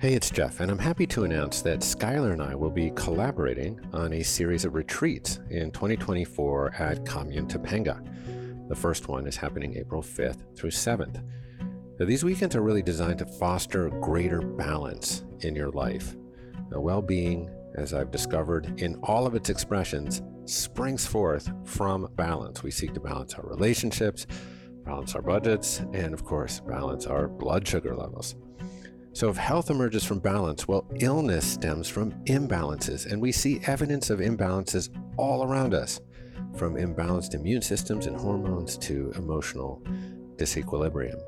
Hey, it's Jeff, and I'm happy to announce that Schuyler and I will be collaborating on a series of retreats in 2024 at Commune Topanga. The first one is happening April 5th through 7th. Now, these weekends are really designed to foster greater balance in your life. The well being, as I've discovered in all of its expressions, springs forth from balance. We seek to balance our relationships, balance our budgets, and of course, balance our blood sugar levels. So, if health emerges from balance, well, illness stems from imbalances, and we see evidence of imbalances all around us, from imbalanced immune systems and hormones to emotional disequilibrium.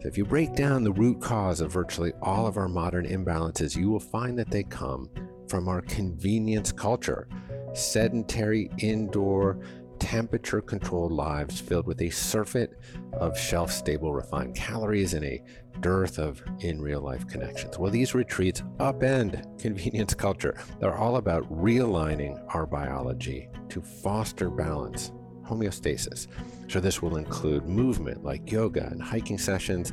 So, if you break down the root cause of virtually all of our modern imbalances, you will find that they come from our convenience culture, sedentary indoor temperature controlled lives filled with a surfeit of shelf stable refined calories and a dearth of in real life connections. Well, these retreats upend convenience culture. They're all about realigning our biology to foster balance, homeostasis. So, this will include movement like yoga and hiking sessions,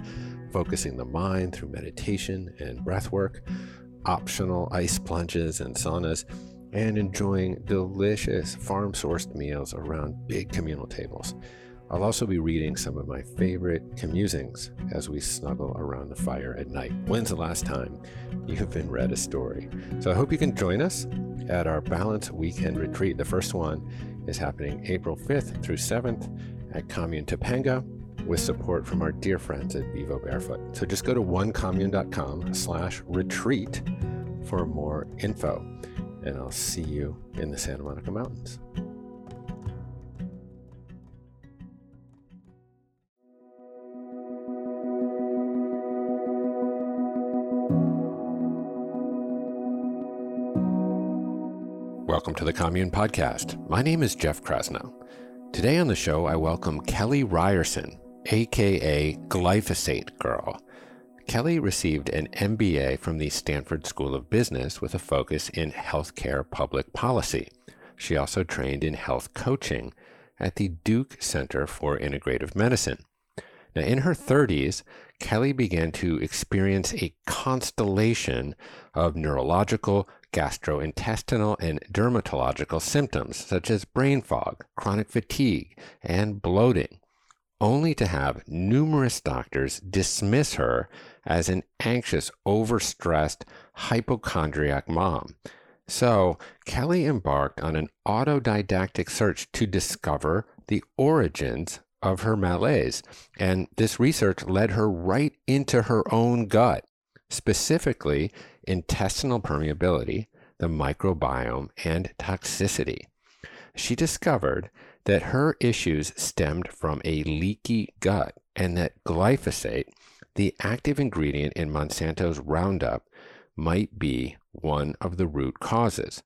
focusing the mind through meditation and breath work, optional ice plunges and saunas and enjoying delicious farm sourced meals around big communal tables. I'll also be reading some of my favorite commusings as we snuggle around the fire at night. When's the last time you've been read a story? So I hope you can join us at our Balance Weekend Retreat. The first one is happening April 5th through 7th at Commune Topanga with support from our dear friends at Vivo Barefoot. So just go to onecommune.com slash retreat for more info and I'll see you in the Santa Monica Mountains. Welcome to the Commune Podcast. My name is Jeff Krasno. Today on the show, I welcome Kelly Ryerson, aka Glyphosate Girl. Kelly received an MBA from the Stanford School of Business with a focus in healthcare public policy. She also trained in health coaching at the Duke Center for Integrative Medicine. Now, in her 30s, Kelly began to experience a constellation of neurological, gastrointestinal, and dermatological symptoms such as brain fog, chronic fatigue, and bloating, only to have numerous doctors dismiss her as an anxious, overstressed, hypochondriac mom. So, Kelly embarked on an autodidactic search to discover the origins of her malaise. And this research led her right into her own gut, specifically intestinal permeability, the microbiome, and toxicity. She discovered that her issues stemmed from a leaky gut and that glyphosate the active ingredient in Monsanto's Roundup might be one of the root causes.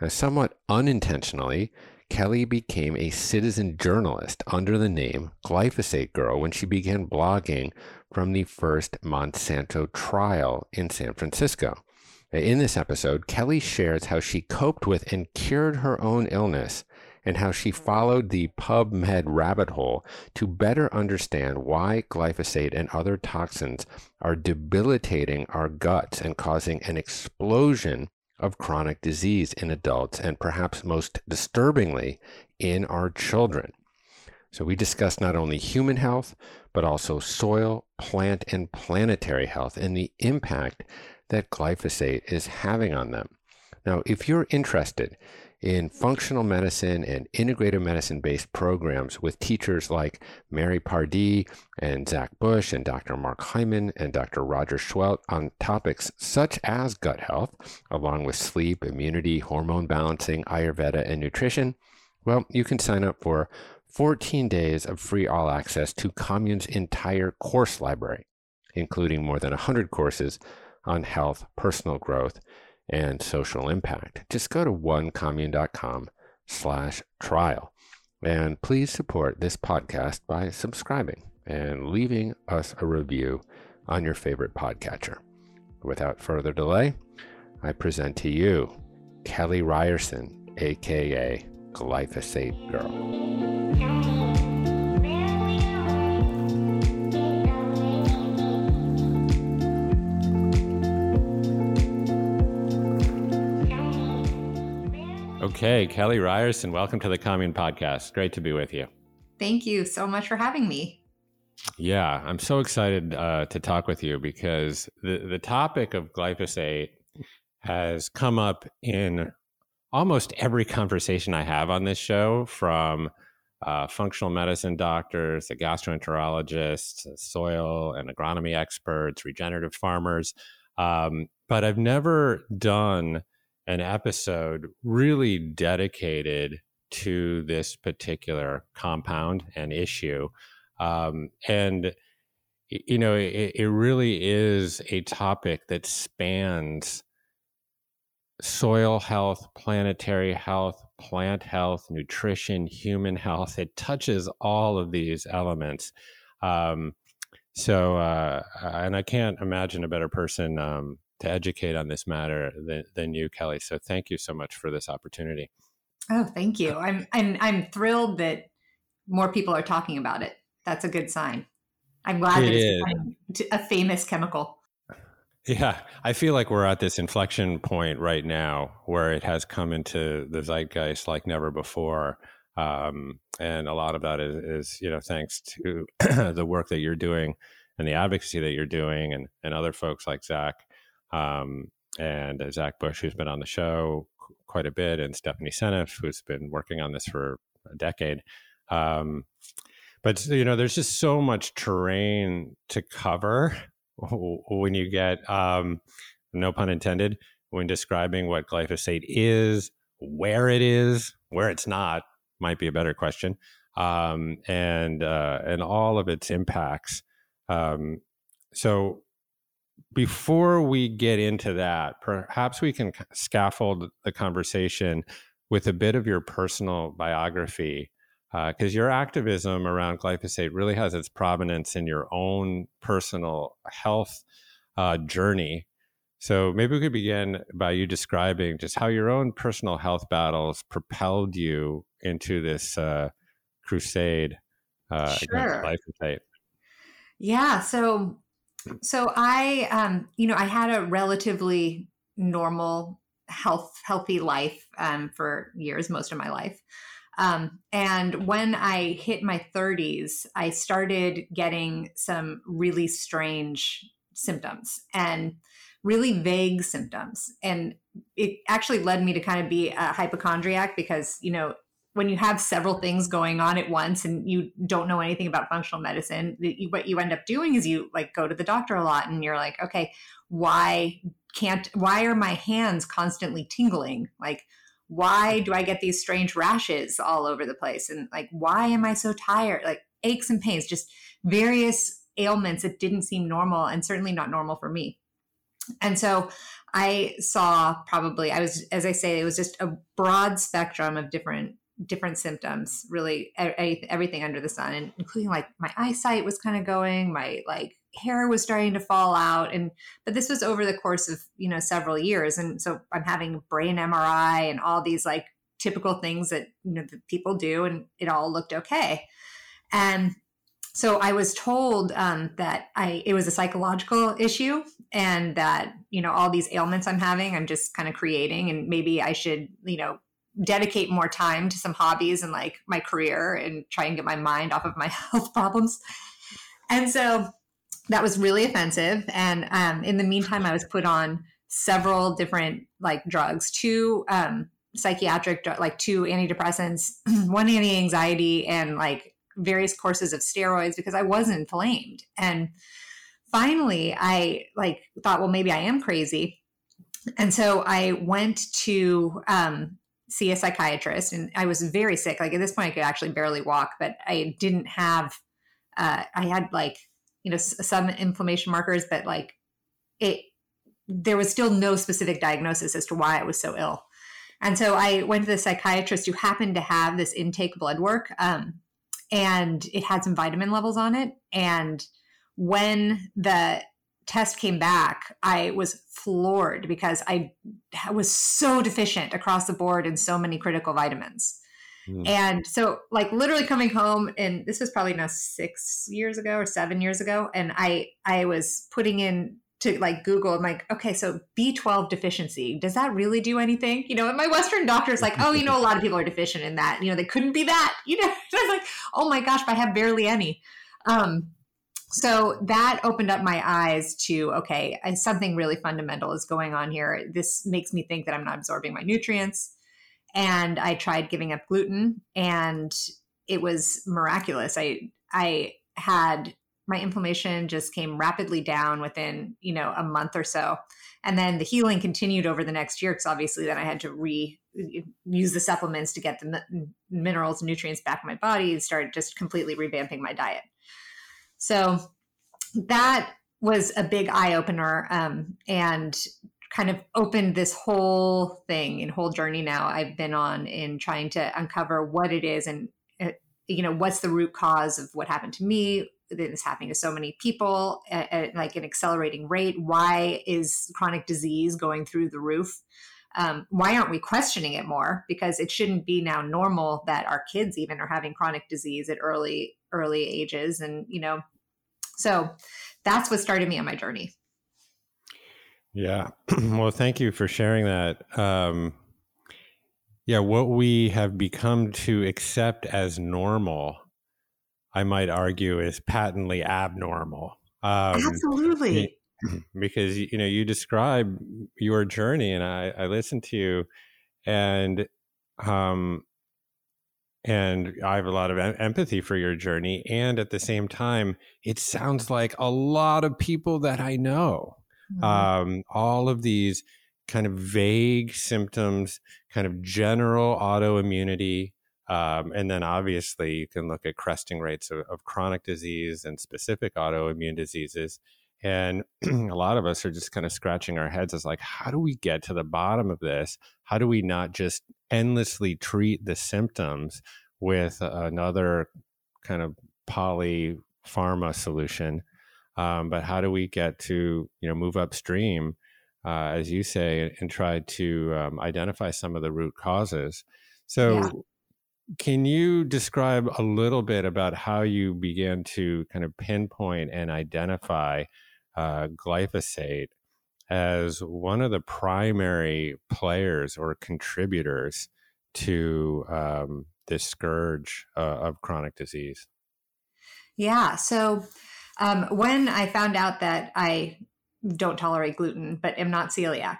Now, somewhat unintentionally, Kelly became a citizen journalist under the name Glyphosate Girl when she began blogging from the first Monsanto trial in San Francisco. In this episode, Kelly shares how she coped with and cured her own illness and how she followed the PubMed rabbit hole to better understand why glyphosate and other toxins are debilitating our guts and causing an explosion of chronic disease in adults and perhaps most disturbingly in our children. So, we discussed not only human health, but also soil, plant, and planetary health and the impact that glyphosate is having on them. Now, if you're interested in functional medicine and integrative medicine based programs with teachers like Mary Pardee and Zach Bush and Dr. Mark Hyman and Dr. Roger Seheult on topics such as gut health, along with sleep, immunity, hormone balancing, Ayurveda, and nutrition. Well, you can sign up for 14 days of free all access to Commune's entire course library, including more than 100 courses on health, personal growth, and social impact. Just go to onecommune.com slash trial. And please support this podcast by subscribing and leaving us a review on your favorite podcatcher. Without further delay, I present to you Kelly Ryerson, aka Glyphosate Girl. Okay, Kelly Ryerson, welcome to the Commune Podcast. Great to be with you. Thank you so much for having me. Yeah, I'm so excited uh, to talk with you because the, the topic of glyphosate has come up in almost every conversation I have on this show from uh, functional medicine doctors, the gastroenterologists, soil and agronomy experts, regenerative farmers. Um, but I've never done an episode really dedicated to this particular compound and issue. Um, and, you know, it, it really is a topic that spans soil health, planetary health, plant health, nutrition, human health. It touches all of these elements. Um, so, uh, and I can't imagine a better person um, to educate on this matter than, than you, Kelly. So thank you so much for this opportunity. Oh, thank you. I'm I'm I'm thrilled that more people are talking about it. That's a good sign. I'm glad it that it's a famous chemical. Yeah, I feel like we're at this inflection point right now where it has come into the zeitgeist like never before. Um, and a lot of that is, is you know, thanks to the work that you're doing and the advocacy that you're doing and, and other folks like Zach um, and uh, Zach Bush, who's been on the show quite a bit, and Stephanie Seneff, who's been working on this for a decade. Um, but you know, there's just so much terrain to cover when you get, um, no pun intended, when describing what glyphosate is, where it is, where it's not, might be a better question, um, and uh, and all of its impacts. Um, so before we get into that, perhaps we can scaffold the conversation with a bit of your personal biography, because uh, your activism around glyphosate really has its provenance in your own personal health uh, journey. So maybe we could begin by you describing just how your own personal health battles propelled you into this uh, crusade uh, sure. against glyphosate. Yeah. So so I, um, you know, I had a relatively normal, health, healthy life um, for years, most of my life. Um, and when I hit my 30s, I started getting some really strange symptoms and really vague symptoms. And it actually led me to kind of be a hypochondriac because, you know, when you have several things going on at once and you don't know anything about functional medicine what you end up doing is you like go to the doctor a lot and you're like okay why can't why are my hands constantly tingling? Like why do i get these strange rashes all over the place? And like why am i so tired? Like aches and pains just various ailments that didn't seem normal and certainly not normal for me. And so I saw probably, I was, as I say, it was just a broad spectrum of different different symptoms really everything under the sun and including like my eyesight was kind of going my like hair was starting to fall out and but this was over the course of you know several years and so i'm having brain mri and all these like typical things that you know that people do and it all looked okay. And so i was told um, that i it was a psychological issue and that you know all these ailments i'm having i'm just kind of creating and maybe i should you know dedicate more time to some hobbies and like my career and try and get my mind off of my health problems. And so that was really offensive. And um, in the meantime, I was put on several different like drugs, two um, psychiatric, like two antidepressants, one anti-anxiety, and like various courses of steroids because I was inflamed. And finally, I like thought, well, maybe I am crazy. And so I went to um, see a psychiatrist and I was very sick. Like at this point, I could actually barely walk, but I didn't have, uh, I had like, you know, some inflammation markers, but like it, there was still no specific diagnosis as to why I was so ill. And so I went to the psychiatrist who happened to have this intake blood work. Um, and it had some vitamin levels on it. And when the test came back, I was floored because I was so deficient across the board in so many critical vitamins. Mm. And so, like, literally coming home, and this was probably now six years ago or seven years ago, and I I was putting in to like Google. I'm like, okay, so B12 deficiency, does that really do anything? You know, and my Western doctor's like, oh, you know, a lot of people are deficient in that. You know, they couldn't be that. You know, I was like, oh my gosh, I have barely any. Um, so that opened up my eyes to okay, something really fundamental is going on here. This makes me think that I'm not absorbing my nutrients. And I tried giving up gluten, and it was miraculous. I I had my inflammation just came rapidly down within you know a month or so and then the healing continued over the next year because obviously then i had to re use the supplements to get the minerals and nutrients back in my body and started just completely revamping my diet so that was a big eye opener um, and kind of opened this whole thing and whole journey now I've been on in trying to uncover what it is and uh, you know what's the root cause of what happened to me that is happening to so many people at, at, like an accelerating rate. Why is chronic disease going through the roof um, why aren't we questioning it more? Because it shouldn't be now normal that our kids even are having chronic disease at early early ages. And you know so that's what started me on my journey. Yeah. Well thank you for sharing that. Um, yeah what we have become to accept as normal i might argue is patently abnormal. Um, absolutely because you know you describe your journey and i i listened to you and um and i have a lot of em- empathy for your journey and at the same time it sounds like a lot of people that i know mm-hmm. um all of these kind of vague symptoms kind of general autoimmunity um, and then obviously you can look at cresting rates of, of chronic disease and specific autoimmune diseases and a lot of us are just kind of scratching our heads as like, how do we get to the bottom of this? How do we not just endlessly treat the symptoms with another kind of poly pharma solution? Um, but how do we get to, you know, move upstream, uh, as you say, and try to um, identify some of the root causes? So, yeah. Can you describe a little bit about how you began to kind of pinpoint and identify uh, glyphosate as one of the primary players or contributors to um, this scourge uh, of chronic disease? Yeah. So um, when I found out that I don't tolerate gluten, but am not celiac,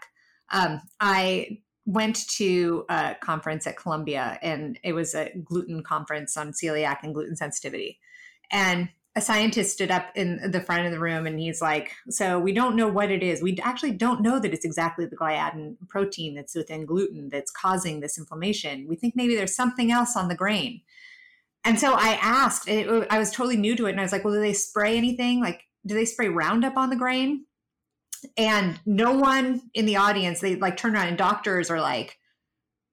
um, I went to a conference at Columbia, and it was a gluten conference on celiac and gluten sensitivity. And a scientist stood up in the front of the room and he's like, So we don't know what it is. We actually don't know that it's exactly the gliadin protein that's within gluten that's causing this inflammation. We think maybe there's something else on the grain. And so I asked, it, I was totally new to it. And I was like, Well, do they spray anything? Like, do they spray Roundup on the grain? And no one in the audience, they like turn around and doctors are like,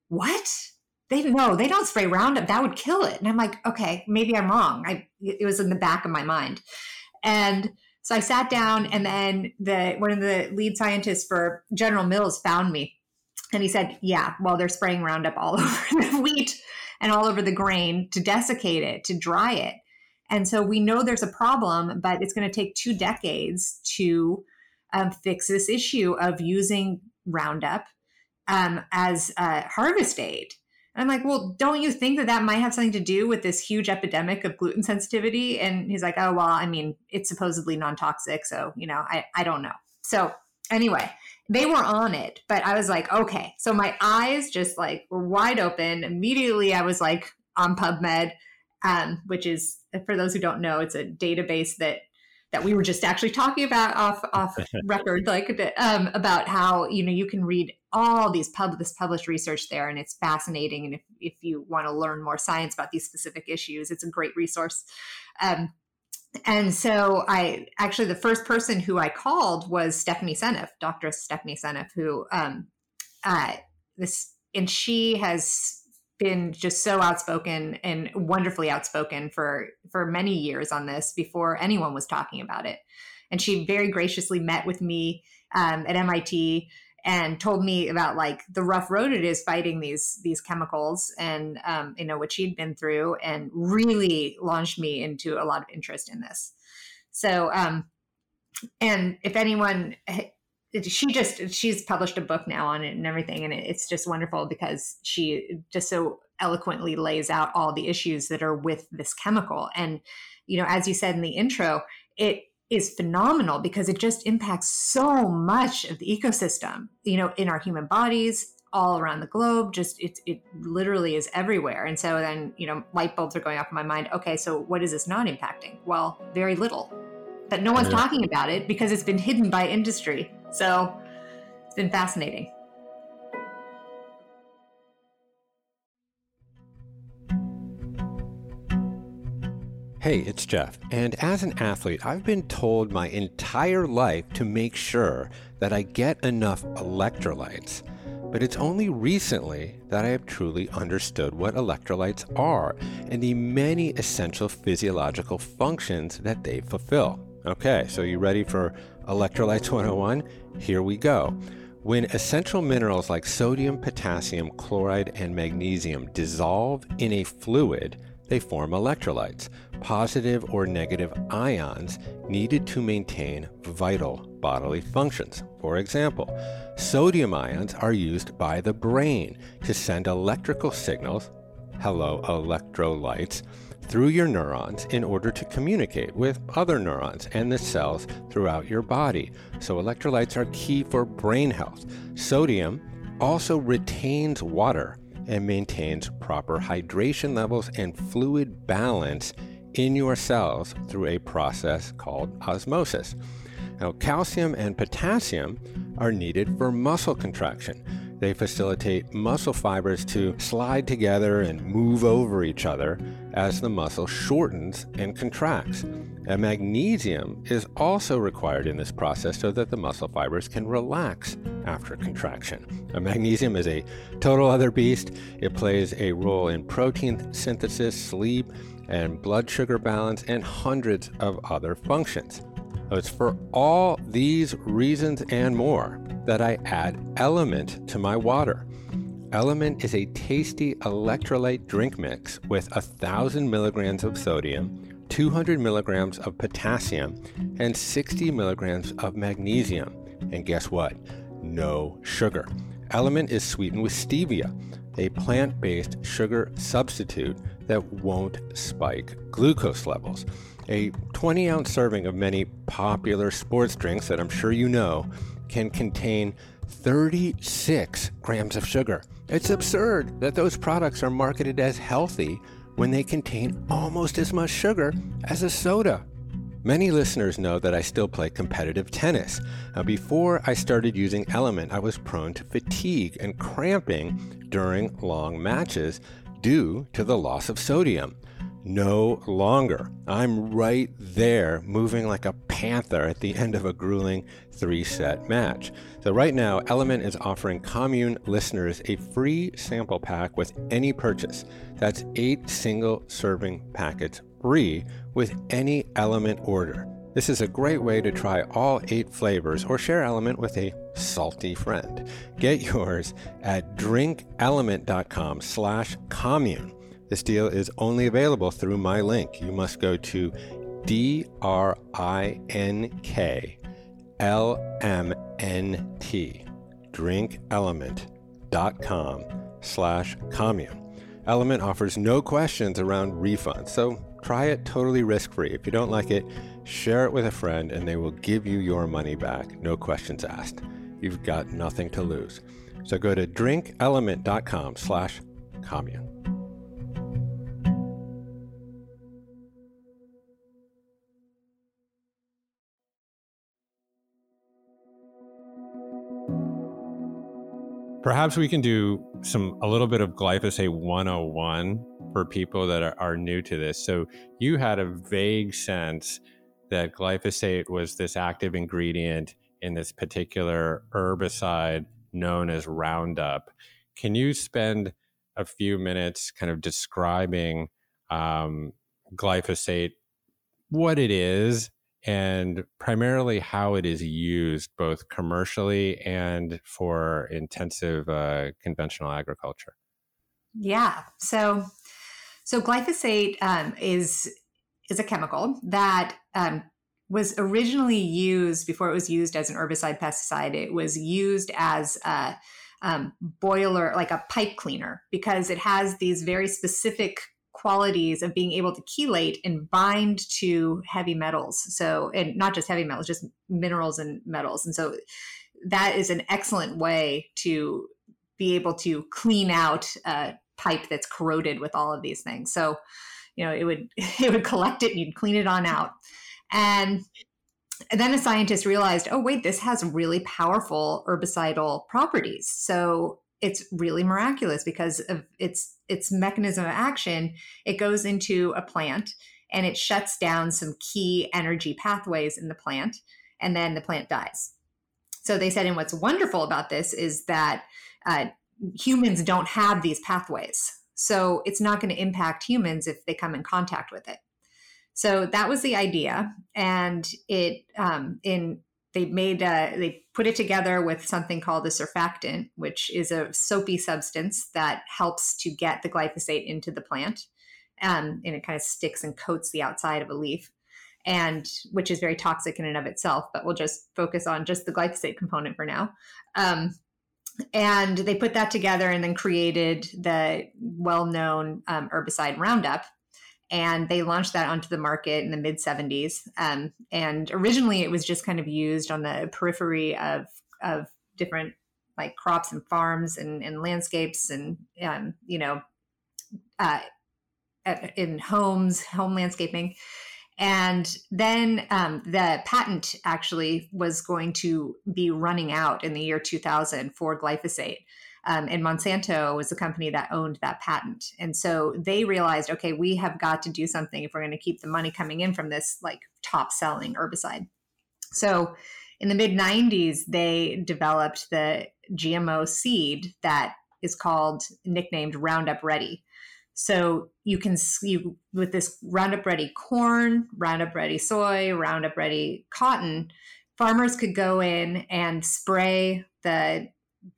What? they no, they don't spray Roundup. That would kill it. And I'm like, okay, maybe I'm wrong. I it was in the back of my mind. And so I sat down and then the one of the lead scientists for General Mills found me. And he said, Yeah, well, they're spraying Roundup all over the wheat and all over the grain to desiccate it, to dry it. And so we know there's a problem, but it's going to take two decades to um, fix this issue of using Roundup um, as harvest aid. And I'm like, well, don't you think that that might have something to do with this huge epidemic of gluten sensitivity? And he's like, oh, well, I mean, it's supposedly non toxic. So, you know, I, I don't know. So, anyway, they were on it, but I was like, okay. So my eyes just like were wide open. Immediately, I was like on PubMed, um, which is, for those who don't know, it's a database that that we were just actually talking about off off record, like um, about how you know you can read all these pub this published research there, and it's fascinating. And if if you want to learn more science about these specific issues, it's a great resource. Um, and so I actually the first person who I called was Stephanie Seneff, Dr. Stephanie Seneff, who um, uh, this and she has been just so outspoken and wonderfully outspoken for for many years on this before anyone was talking about it and she very graciously met with me um, at mit and told me about like the rough road it is fighting these these chemicals and um, you know what she'd been through and really launched me into a lot of interest in this. So um, and if anyone she just she's published a book now on it and everything and it's just wonderful because she just so eloquently lays out all the issues that are with this chemical. And you know as you said in the intro it is phenomenal because it just impacts so much of the ecosystem you know in our human bodies all around the globe just it, it literally is everywhere. And so then you know light bulbs are going off in my mind okay so what is this not impacting? Well very little. But no one's yeah. talking about it because it's been hidden by industry. So it's been fascinating Hey, it's Jeff. And as an athlete, I've been told my entire life to make sure that I get enough electrolytes. But it's only recently that I have truly understood what electrolytes are and the many essential physiological functions that they fulfill. Okay, so you ready for Electrolytes 101? Here we go. When essential minerals like sodium, potassium, chloride, and magnesium dissolve in a fluid, they form electrolytes, positive or negative ions needed to maintain vital bodily functions. For example, sodium ions are used by the brain to send electrical signals, hello, electrolytes, through your neurons in order to communicate with other neurons and the cells throughout your body. So, electrolytes are key for brain health. Sodium also retains water and maintains proper hydration levels and fluid balance in your cells through a process called osmosis. Now, calcium and potassium are needed for muscle contraction. They facilitate muscle fibers to slide together and move over each other as the muscle shortens and contracts. And magnesium is also required in this process so that the muscle fibers can relax after contraction. Now, magnesium is a total other beast. It plays a role in protein synthesis, sleep, and blood sugar balance, and hundreds of other functions. It's for all these reasons and more that I add Element to my water. Element is a tasty electrolyte drink mix with 1,000 milligrams of sodium, 200 milligrams of potassium, and 60 milligrams of magnesium. And guess what? No sugar. Element is sweetened with stevia, a plant based sugar substitute that won't spike glucose levels. A 20 ounce serving of many popular sports drinks that I'm sure you know can contain 36 grams of sugar. It's absurd that those products are marketed as healthy when they contain almost as much sugar as a soda. Many listeners know that I still play competitive tennis. Now, before I started using Element, I was prone to fatigue and cramping during long matches due to the loss of sodium no longer. I'm right there, moving like a panther at the end of a grueling three set match. So, right now, Element is offering Commune listeners a free sample pack with any purchase. That's eight single serving packets free with any Element order. This is a great way to try all eight flavors or share Element with a salty friend. Get yours at drinkelement.com slash commune. This deal is only available through my link. You must go to D R I N K L M N T, drinkelement.com slash commune. Element offers no questions around refunds, so try it totally risk free. If you don't like it, share it with a friend and they will give you your money back, no questions asked. You've got nothing to lose. So go to drinkelement.com slash commune. Perhaps we can do some a little bit of glyphosate 101 for people that are, are new to this. So you had a vague sense that glyphosate was this active ingredient in this particular herbicide known as Roundup. Can you spend a few minutes kind of describing um, glyphosate, what it is, and primarily how it is used both commercially and for intensive uh, conventional agriculture. Yeah. So, so glyphosate um, is is a chemical that um, was originally used before it was used as an herbicide pesticide. It was used as a um, boiler, like a pipe cleaner, because it has these very specific qualities of being able to chelate and bind to heavy metals. So, and not just heavy metals, just minerals and metals. And so that is an excellent way to be able to clean out a pipe that's corroded with all of these things. So, you know, it would it would collect it and you'd clean it on out. And then a scientist realized, oh wait, this has really powerful herbicidal properties. So it's really miraculous because of its its mechanism of action. It goes into a plant and it shuts down some key energy pathways in the plant, and then the plant dies. So they said, and what's wonderful about this is that uh, humans don't have these pathways. So it's not going to impact humans if they come in contact with it. So that was the idea, and it um, in they made uh, they put it together with something called a surfactant, which is a soapy substance that helps to get the glyphosate into the plant, um, and it kind of sticks and coats the outside of a leaf and which is very toxic in and of itself, but we'll just focus on just the glyphosate component for now. Um, and they put that together and then created the well-known um, herbicide Roundup, and they launched that onto the market in the mid 70s. Um, and originally, it was just kind of used on the periphery of of different like crops and farms and, and landscapes and um, you know uh, in homes, home landscaping. And then um, the patent actually was going to be running out in the year 2000 for glyphosate. Um, and Monsanto was the company that owned that patent. And so they realized, okay, we have got to do something if we're going to keep the money coming in from this like top selling herbicide. So in the mid 90s, they developed the GMO seed that is called, nicknamed Roundup Ready. So you can you with this Roundup Ready corn, Roundup Ready soy, Roundup Ready cotton, farmers could go in and spray the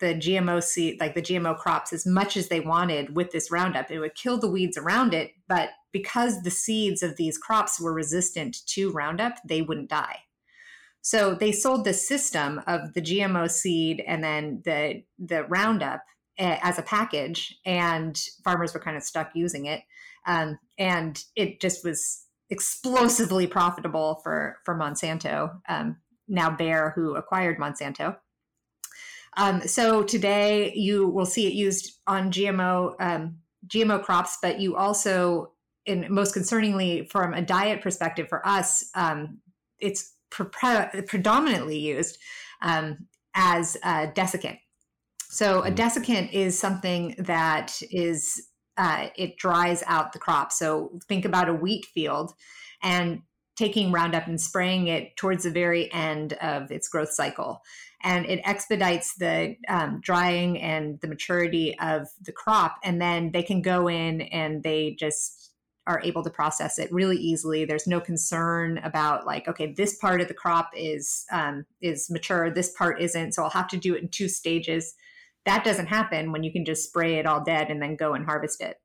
the GMO seed, like the GMO crops, as much as they wanted with this Roundup. It would kill the weeds around it, but because the seeds of these crops were resistant to Roundup, they wouldn't die. So they sold the system of the GMO seed and then the the Roundup as a package, and farmers were kind of stuck using it. Um, and it just was explosively profitable for for Monsanto. Um, now Bayer, who acquired Monsanto. Um, so today you will see it used on GMO um, GMO crops, but you also, and most concerningly, from a diet perspective for us, um, it's pre- predominantly used um, as a desiccant. So a mm. desiccant is something that is uh, it dries out the crop. So think about a wheat field and taking Roundup and spraying it towards the very end of its growth cycle. And it expedites the um, drying and the maturity of the crop. And then they can go in and they just are able to process it really easily. There's no concern about like, okay, this part of the crop is um, is mature, this part isn't. So I'll have to do it in two stages that doesn't happen when you can just spray it all dead and then go and harvest it.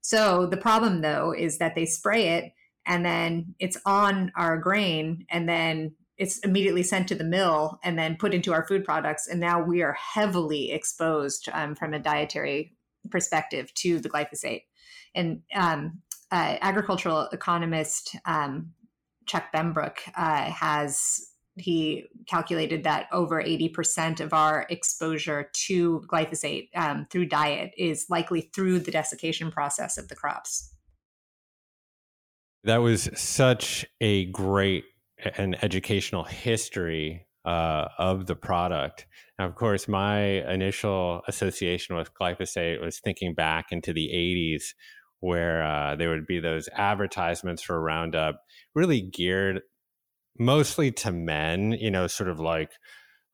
So the problem though is that they spray it and then it's on our grain and then it's immediately sent to the mill and then put into our food products. And now we are heavily exposed um, from a dietary perspective to the glyphosate. And um, uh, agricultural economist um, Chuck Benbrook uh, has he calculated that over 80% of our exposure to glyphosate um, through diet is likely through the desiccation process of the crops. That was such a great and educational history uh, of the product. Now, of course, my initial association with glyphosate was thinking back into the 80s, where uh, there would be those advertisements for Roundup, really geared mostly to men, you know, sort of like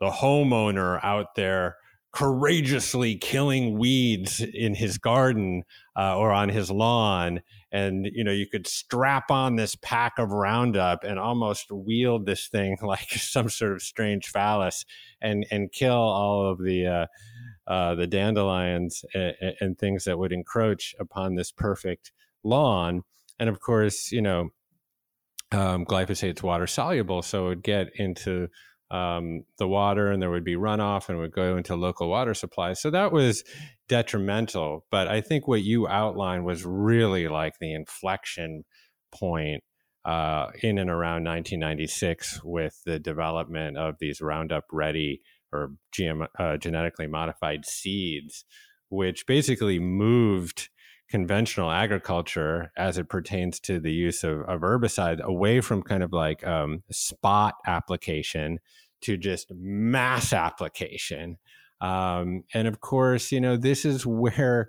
the homeowner out there courageously killing weeds in his garden uh, or on his lawn and you know you could strap on this pack of roundup and almost wield this thing like some sort of strange phallus and and kill all of the uh, uh, the dandelions and, and things that would encroach upon this perfect lawn. And of course you know um, glyphosate's water soluble, so it would get into um, the water and there would be runoff and would go into local water supplies. So that was detrimental. But I think what you outlined was really like the inflection point uh, in and around 1996 with the development of these Roundup Ready or GM, uh, genetically modified seeds, which basically moved conventional agriculture as it pertains to the use of, of herbicide away from kind of like um, spot application to just mass application. Um, and of course, you know, this is where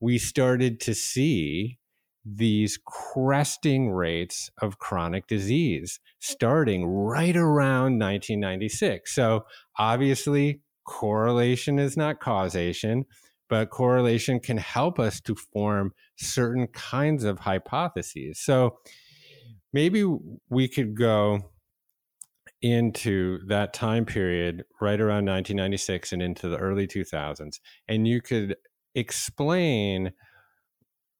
we started to see these cresting rates of chronic disease starting right around 1996. So, obviously, correlation is not causation, but correlation can help us to form certain kinds of hypotheses. So, maybe we could go into that time period right around 1996 and into the early 2000s, and you could explain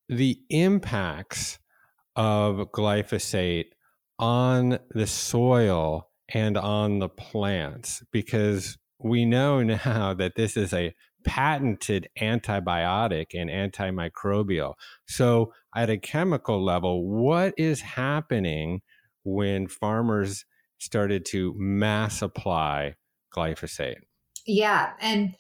the impacts of glyphosate on the soil and on the plants because we know now that this is a patented antibiotic and antimicrobial. So, at a chemical level, what is happening when farmers started to mass apply glyphosate? Yeah. And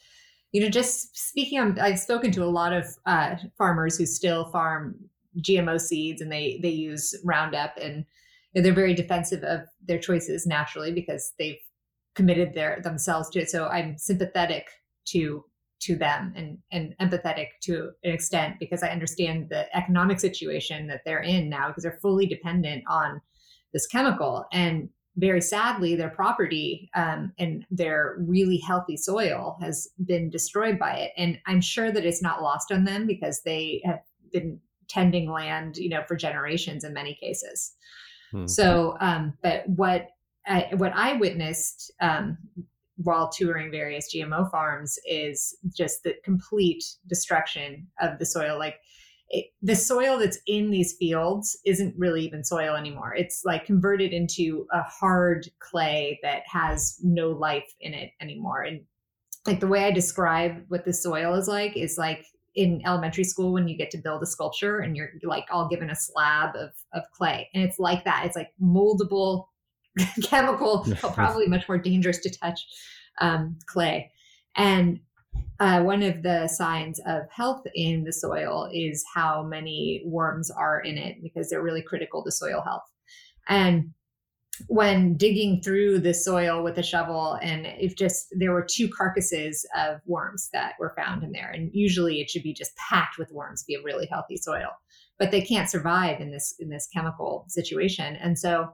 you know, just speaking on, I've spoken to a lot of uh, farmers who still farm GMO seeds and they they use Roundup and you know, they're very defensive of their choices naturally because they've committed their themselves to it. So I'm sympathetic to to them and and empathetic to an extent because I understand the economic situation that they're in now because they're fully dependent on this chemical and very sadly, their property um, and their really healthy soil has been destroyed by it. And I'm sure that it's not lost on them because they have been tending land, you know, for generations in many cases. Mm-hmm. So, um, but what I, what I witnessed um, while touring various GMO farms is just the complete destruction of the soil. Like it, the soil that's in these fields isn't really even soil anymore. It's like converted into a hard clay that has no life in it anymore. And like the way I describe what the soil is like is like in elementary school when you get to build a sculpture and you're like all given a slab of, of clay. And it's like that. It's like moldable, chemical, probably much more dangerous to touch um, clay. And uh, one of the signs of health in the soil is how many worms are in it because they're really critical to soil health. And when digging through the soil with a shovel, and if just there were two carcasses of worms that were found in there, and usually it should be just packed with worms, be a really healthy soil, but they can't survive in this in this chemical situation. And so,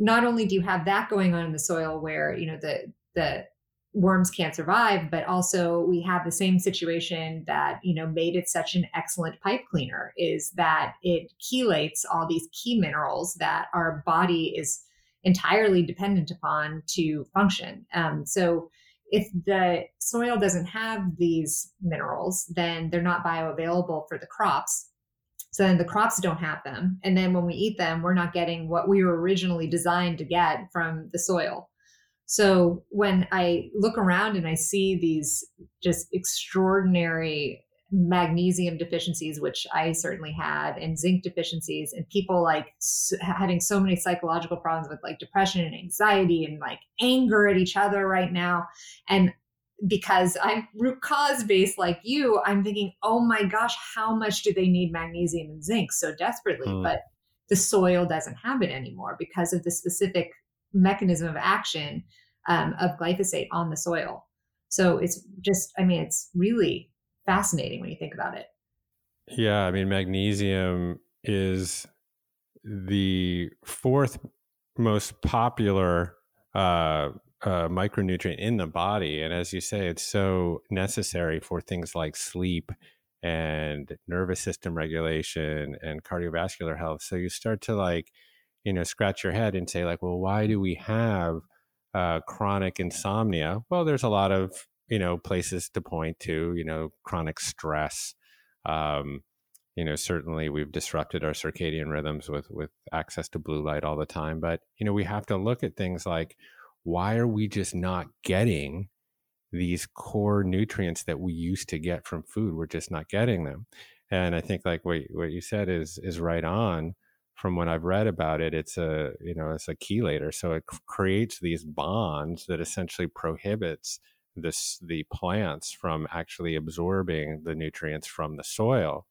not only do you have that going on in the soil, where you know the the worms can't survive but also we have the same situation that you know made it such an excellent pipe cleaner is that it chelates all these key minerals that our body is entirely dependent upon to function. Um, so if the soil doesn't have these minerals then they're not bioavailable for the crops so then the crops don't have them and then when we eat them we're not getting what we were originally designed to get from the soil so when I look around and I see these just extraordinary magnesium deficiencies, which I certainly had, and zinc deficiencies, and people like having so many psychological problems with like depression and anxiety and like anger at each other right now. And because I'm root cause based like you, I'm thinking, oh my gosh, how much do they need magnesium and zinc so desperately? Mm. But the soil doesn't have it anymore because of the specific mechanism of action um, of glyphosate on the soil. So it's just, I mean, it's really fascinating when you think about it. Yeah, I mean, magnesium is the fourth most popular uh, uh, micronutrient in the body. And as you say, it's so necessary for things like sleep and nervous system regulation and cardiovascular health. So you start to like, you know, scratch your head and say, like, well, why do we have uh, chronic insomnia? Well, there's a lot of you know places to point to. You know, chronic stress, um, you know certainly we've disrupted our circadian rhythms with with access to blue light all the time but you know we have to look at things like why are we just not getting these core nutrients that we used to get from food? We're just not getting them. And i think like what, what you said is is right on. From what i've read about it it's a you know it's a chelator. So it creates these bonds that essentially prohibits this the plants from actually absorbing the nutrients from the soil.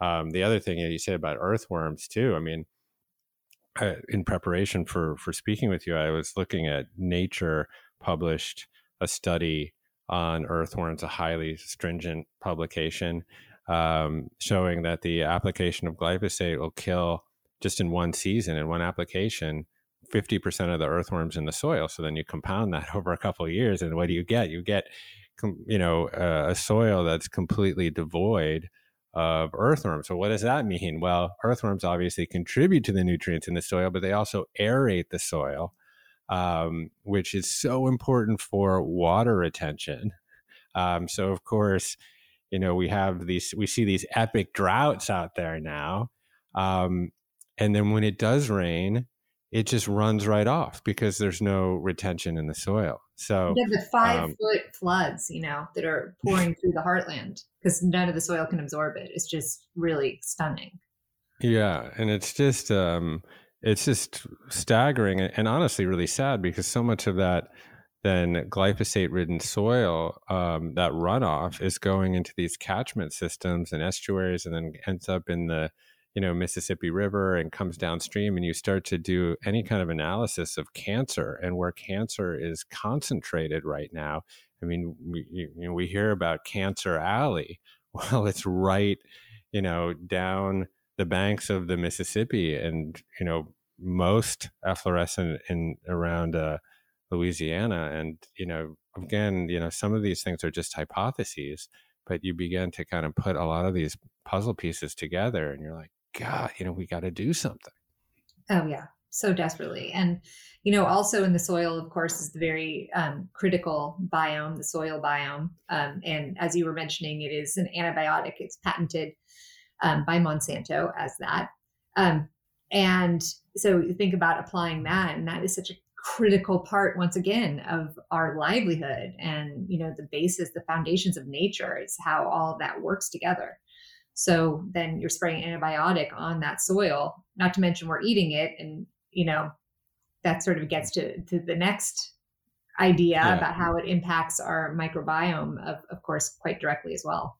Um, the other thing you said about earthworms too i mean uh, in preparation for for speaking with you i was looking at nature published a study on earthworms, a highly stringent publication um, showing that the application of glyphosate will kill just in one season, in one application, 50% of the earthworms in the soil. So then you compound that over a couple years, and what do you get? You get, you know, uh, a soil that's completely devoid of earthworms. So what does that mean? Well, earthworms obviously contribute to the nutrients in the soil, but they also aerate the soil um, which is so important for water retention. Um, so, of course, you know we have these we see these epic droughts out there now, um, and then when it does rain, it just runs right off because there's no retention in the soil. So you the five um, foot floods, you know, that are pouring through the heartland because none of the soil can absorb it. It's just really stunning. Yeah, and it's just um, it's just staggering and honestly really sad because so much of that then glyphosate ridden soil um, that runoff is going into these catchment systems and estuaries and then ends up in the you know mississippi river and comes downstream and you start to do any kind of analysis of cancer and where cancer is concentrated right now i mean we, you know, we hear about cancer alley well it's right you know down the banks of the Mississippi, and you know most efflorescent in around uh, Louisiana. And you know, again, you know, some of these things are just hypotheses, but you begin to kind of put a lot of these puzzle pieces together, and you're like, God, you know, we got to do something. Oh yeah, so desperately. And you know, also in the soil, of course, is the very um, critical biome, the soil biome. Um, and as you were mentioning, it is an antibiotic. It's patented um, by Monsanto as that. Um, and so you think about applying that, and that is such a critical part once again of our livelihood and you know the basis the foundations of nature is how all that works together so then you're spraying antibiotic on that soil not to mention we're eating it and you know that sort of gets to, to the next idea yeah. about how it impacts our microbiome of, of course quite directly as well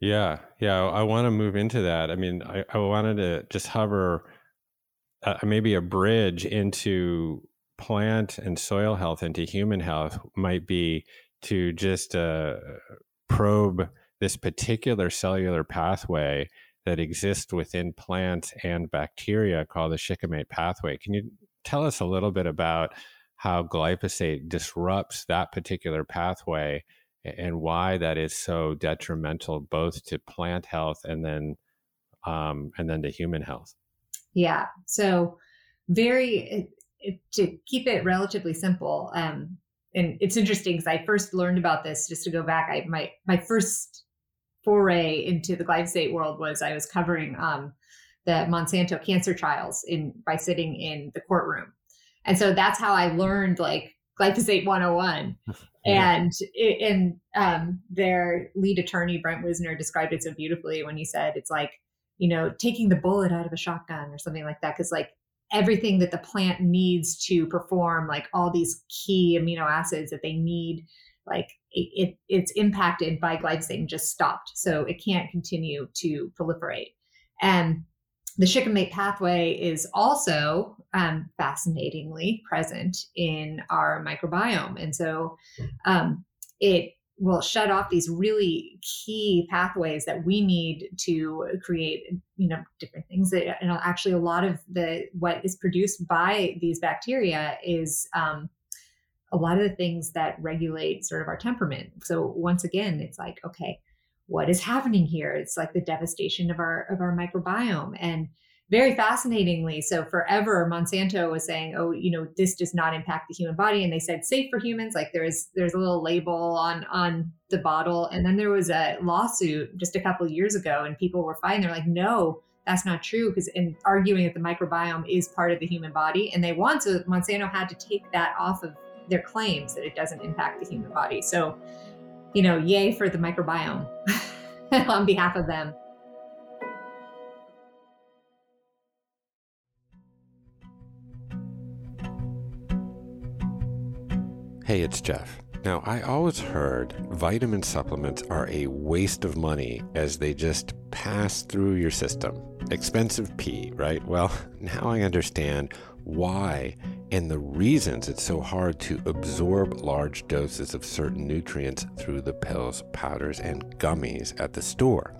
yeah, yeah. I want to move into that. I mean, I, I wanted to just hover uh, maybe a bridge into plant and soil health into human health might be to just uh, probe this particular cellular pathway that exists within plants and bacteria called the shikimate pathway. Can you tell us a little bit about how glyphosate disrupts that particular pathway and why that is so detrimental both to plant health and then um, and then to human health. Yeah. So very to keep it relatively simple. Um, and it's interesting because I first learned about this just to go back. I my my first foray into the glyphosate world was I was covering um, the Monsanto cancer trials in by sitting in the courtroom, and so that's how I learned like glyphosate 101 and and um, their lead attorney brent wisner described it so beautifully when he said it's like you know taking the bullet out of a shotgun or something like that. Because like everything that the plant needs to perform like all these key amino acids that they need like it, it it's impacted by glyphosate and just stopped so it can't continue to proliferate and the shikimate pathway is also um, fascinatingly present in our microbiome. And so um, it will shut off these really key pathways that we need to create you know different things you actually a lot of the what is produced by these bacteria is um, a lot of the things that regulate sort of our temperament. So once again it's like okay what is happening here? It's like the devastation of our of our microbiome. And very fascinatingly, so forever Monsanto was saying, "Oh, you know, this does not impact the human body," and they said safe for humans. Like there's there's a little label on on the bottle, and then there was a lawsuit just a couple years ago, and people were fighting. They're like, "No, that's not true," because in arguing that the microbiome is part of the human body, and they want so Monsanto had to take that off of their claims that it doesn't impact the human body. So, you know, yay for the microbiome on behalf of them. Hey, it's Jeff. Now, I always heard vitamin supplements are a waste of money as they just pass through your system. Expensive pee, right? Well, now I understand why and the reasons it's so hard to absorb large doses of certain nutrients through the pills, powders, and gummies at the store.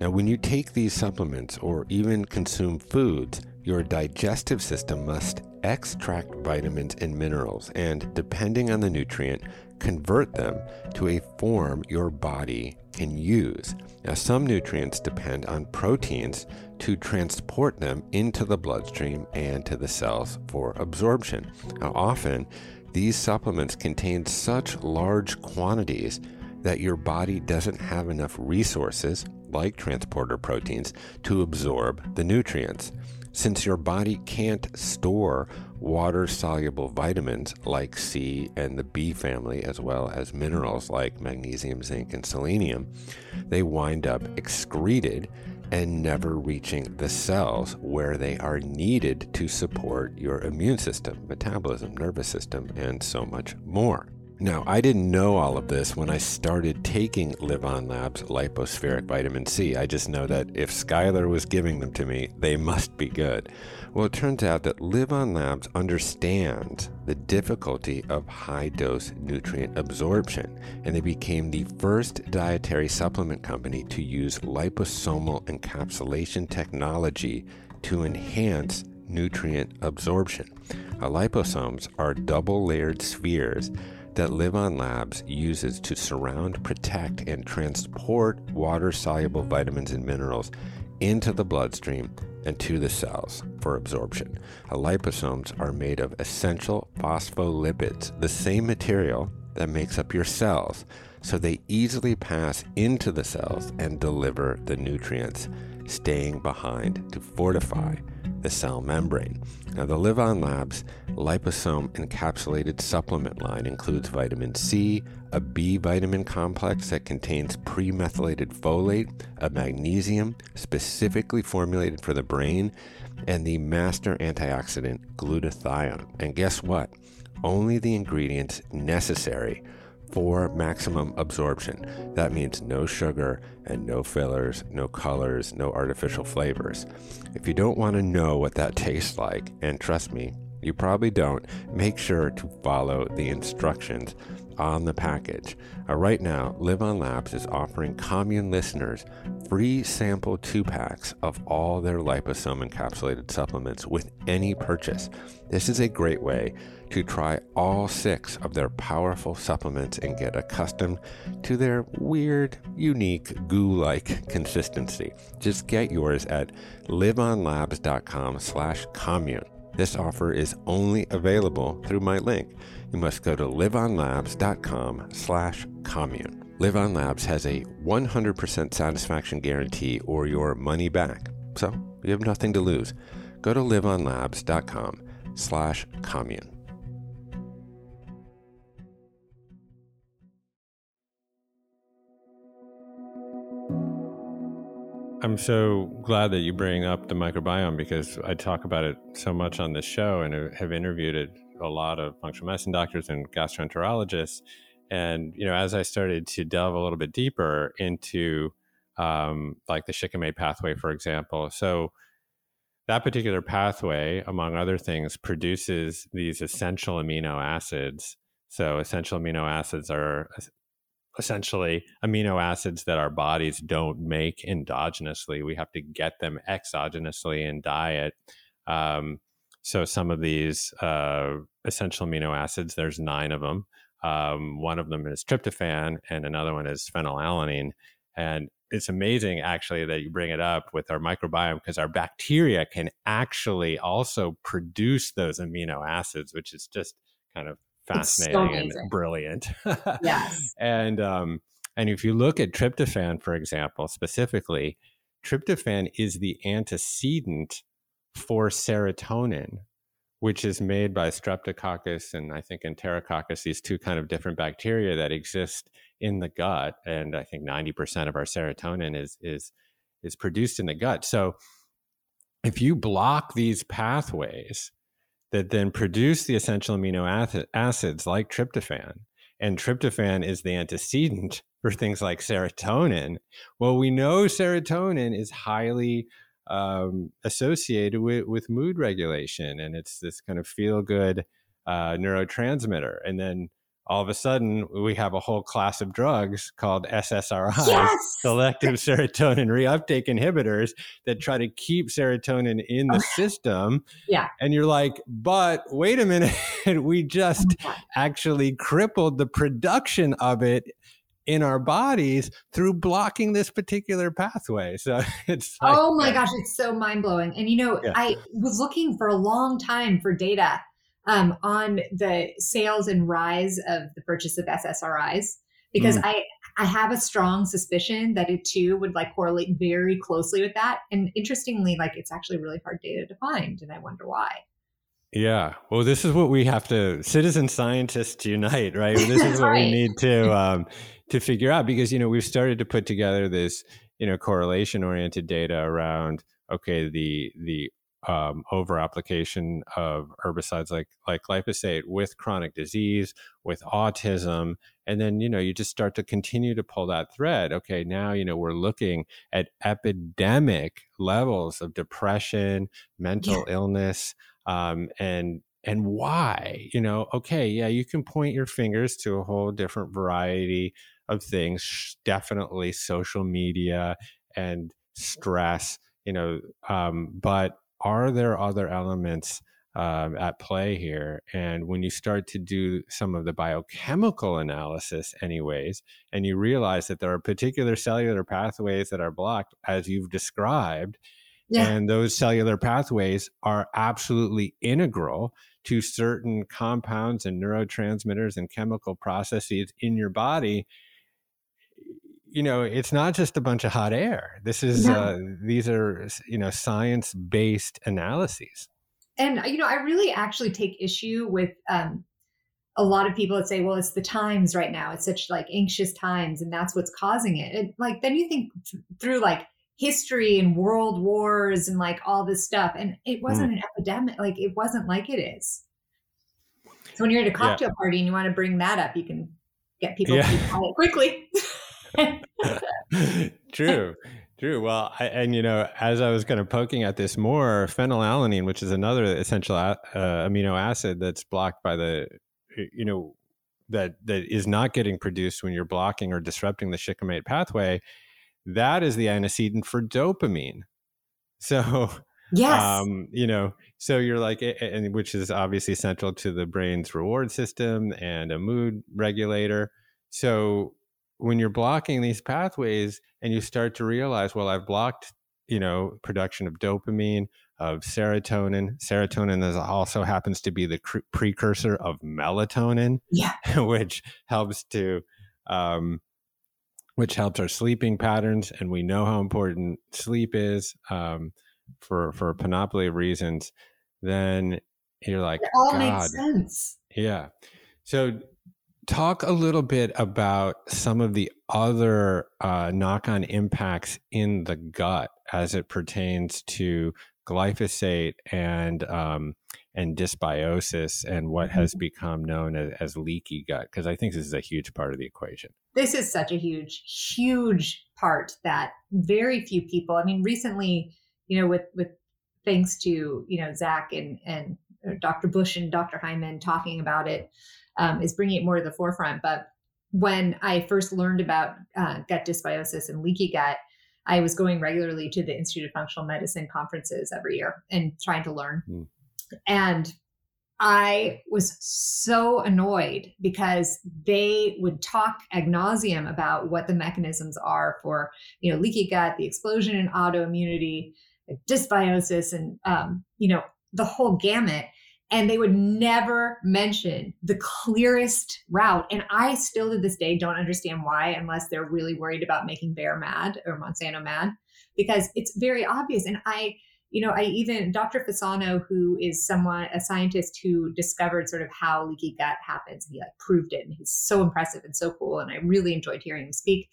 Now, when you take these supplements or even consume foods, your digestive system must extract vitamins and minerals and, depending on the nutrient, convert them to a form your body can use. Now, some nutrients depend on proteins to transport them into the bloodstream and to the cells for absorption. Now, often, these supplements contain such large quantities that your body doesn't have enough resources, like transporter proteins, to absorb the nutrients. Since your body can't store water soluble vitamins like C and the B family, as well as minerals like magnesium, zinc, and selenium, they wind up excreted and never reaching the cells where they are needed to support your immune system, metabolism, nervous system, and so much more. Now, I didn't know all of this when I started taking LivOn Labs Lypo-Spheric vitamin C. I just know that if Schuyler was giving them to me, they must be good. Well, it turns out that LivOn Labs understands the difficulty of high dose nutrient absorption, and they became the first dietary supplement company to use liposomal encapsulation technology to enhance nutrient absorption. Liposomes are double layered spheres that LivOn Labs uses to surround, protect, and transport water soluble vitamins and minerals into the bloodstream and to the cells for absorption. Uh, liposomes are made of essential phospholipids, the same material that makes up your cells, so they easily pass into the cells and deliver the nutrients, staying behind to fortify the cell membrane. Now, the LivOn Labs liposome encapsulated supplement line includes vitamin C, a B vitamin complex that contains premethylated folate, a magnesium specifically formulated for the brain, and the master antioxidant glutathione. And guess what? Only the ingredients necessary for maximum absorption. That means no sugar and no fillers, no colors, no artificial flavors. If you don't want to know what that tastes like, and trust me, you probably don't, make sure to follow the instructions on the package. Uh, right now, LivOn Labs is offering commune listeners free sample two packs of all their liposome encapsulated supplements with any purchase. This is a great way to try all six of their powerful supplements and get accustomed to their weird, unique goo-like consistency. Just get yours at livonlabs.com slash commune. This offer is only available through my link. You must go to livonlabs.com slash commune. LivOn Labs has a 100% satisfaction guarantee or your money back. So you have nothing to lose. Go to livonlabs.com slash commune. I'm so glad that you bring up the microbiome because I talk about it so much on this show and have interviewed a lot of functional medicine doctors and gastroenterologists. And you know, as I started to delve a little bit deeper into um, like the shikimate pathway, for example, so that particular pathway, among other things, produces these essential amino acids. So essential amino acids are essentially amino acids that our bodies don't make endogenously. We have to get them exogenously in diet. Um, so some of these uh, essential amino acids, there's nine of them. Um, one of them is tryptophan, and another one is phenylalanine. And it's amazing actually that you bring it up with our microbiome because our bacteria can actually also produce those amino acids, which is just kind of fascinating so and brilliant. yes. And um, and if you look at tryptophan, for example, specifically, tryptophan is the antecedent for serotonin, which is made by streptococcus and I think enterococcus, these two kind of different bacteria that exist in the gut. And I think 90% of our serotonin is is is produced in the gut. So if you block these pathways that then produce the essential amino acids like tryptophan, and tryptophan is the antecedent for things like serotonin. Well, we know serotonin is highly um, associated with, with mood regulation, and it's this kind of feel good uh, neurotransmitter. And then all of a sudden, we have a whole class of drugs called SSRIs, yes! selective serotonin reuptake inhibitors, that try to keep serotonin in the oh, system. Yeah. And you're like, but wait a minute, we just oh actually crippled the production of it in our bodies through blocking this particular pathway. So it's like, oh my gosh, it's so mind blowing. And you know, yeah. I was looking for a long time for data um, on the sales and rise of the purchase of SSRIs because mm. I I have a strong suspicion that it too would like correlate very closely with that. And interestingly, like it's actually really hard data to find, and I wonder why. Yeah. Well, this is what we have to citizen scientists unite, right? This is what right. we need to um, to figure out because you know we've started to put together this you know correlation oriented data around okay the the um, over application of herbicides like like glyphosate with chronic disease with autism and then you know you just start to continue to pull that thread okay now you know we're looking at epidemic levels of depression mental yeah. illness um, and and why you know okay yeah you can point your fingers to a whole different variety of things definitely social media and stress you know um, but are there other elements um, at play here and when you start to do some of the biochemical analysis anyways and you realize that there are particular cellular pathways that are blocked as you've described yeah. and those cellular pathways are absolutely integral to certain compounds and neurotransmitters and chemical processes in your body you know it's not just a bunch of hot air this is no. uh, these are you know science based analyses and you know i really actually take issue with um, a lot of people that say well it's the times right now it's such like anxious times and that's what's causing it and like then you think through like history and world wars and like all this stuff and it wasn't mm. an epidemic like it wasn't like it is so when you're at a cocktail yeah. party and you want to bring that up you can get people yeah. quickly true true. Well I, and you know as i was kind of poking at this more phenylalanine which is another essential uh, amino acid that's blocked by the you know that that is not getting produced when you're blocking or disrupting the shikimate pathway that is the antecedent for dopamine. So yes. um, you know so you're like and which is obviously central to the brain's reward system and a mood regulator. So when you're blocking these pathways and you start to realize, well, I've blocked, you know, production of dopamine, of serotonin. Serotonin is also happens to be the cr- precursor of melatonin, yeah. which helps to, um, which helps our sleeping patterns, and we know how important sleep is um, for for a panoply of reasons. Then you're like, it all God. makes sense. Yeah. So talk a little bit about some of the other uh, knock-on impacts in the gut as it pertains to glyphosate and um, and dysbiosis and what has mm-hmm. become known as, as leaky gut because I think this is a huge part of the equation. This is such a huge, huge part that very few people. I mean, recently, you know, with with thanks to you know Zach and and uh, Dr. Bush and Dr. Hyman talking about it um, is bringing it more to the forefront. But when I first learned about uh, gut dysbiosis and leaky gut, I was going regularly to the Institute of Functional Medicine conferences every year and trying to learn. Mm. And I was so annoyed because they would talk ad nauseum about what the mechanisms are for, you know, leaky gut, the explosion in autoimmunity, dysbiosis, and um, you know, the whole gamut. And they would never mention the clearest route. And I still to this day don't understand why, unless they're really worried about making Bayer mad or Monsanto mad, because it's very obvious. And I you know, I even Dr. Fasano, who is someone a scientist who discovered sort of how leaky gut happens, he like proved it, and he's so impressive and so cool, and I really enjoyed hearing him speak.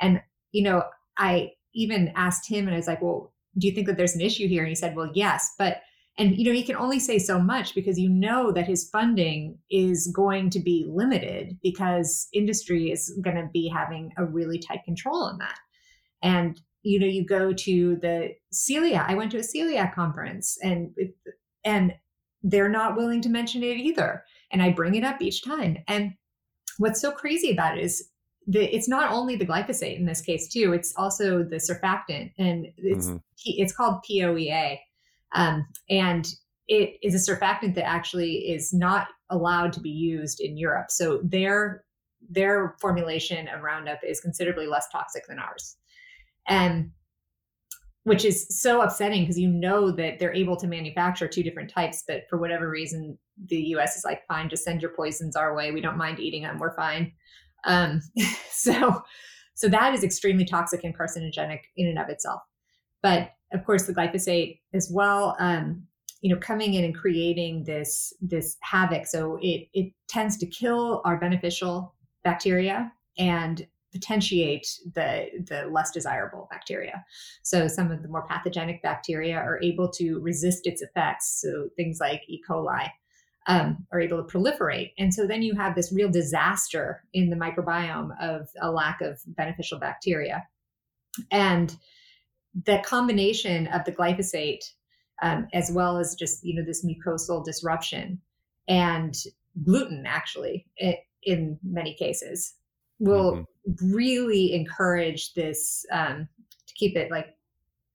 And you know, I even asked him, and I was like, "Well, do you think that there's an issue here?" And he said, "Well, yes, but." And you know, he can only say so much because you know that his funding is going to be limited because industry is going to be having a really tight control on that. And you know you go to the Celiac. i went to a Celiac conference and and they're not willing to mention it either and i bring it up each time and what's so crazy about it is the, it's not only the glyphosate in this case too it's also the surfactant and it's mm-hmm. it's called poea um, and it is a surfactant that actually is not allowed to be used in europe so their their formulation of roundup is considerably less toxic than ours and which is so upsetting because you know that they're able to manufacture two different types, but for whatever reason, the U.S. is like, fine, just send your poisons our way. We don't mind eating them. We're fine. Um, so, so that is extremely toxic and carcinogenic in and of itself. But of course, the glyphosate as well. Um, you know, coming in and creating this this havoc. So it it tends to kill our beneficial bacteria and potentiate the, the less desirable bacteria. So some of the more pathogenic bacteria are able to resist its effects. So things like E. coli um, are able to proliferate. And so then you have this real disaster in the microbiome of a lack of beneficial bacteria. And the combination of the glyphosate um, as well as just you know this mucosal disruption and gluten actually it, in many cases will mm-hmm. really encourage this um, to keep it like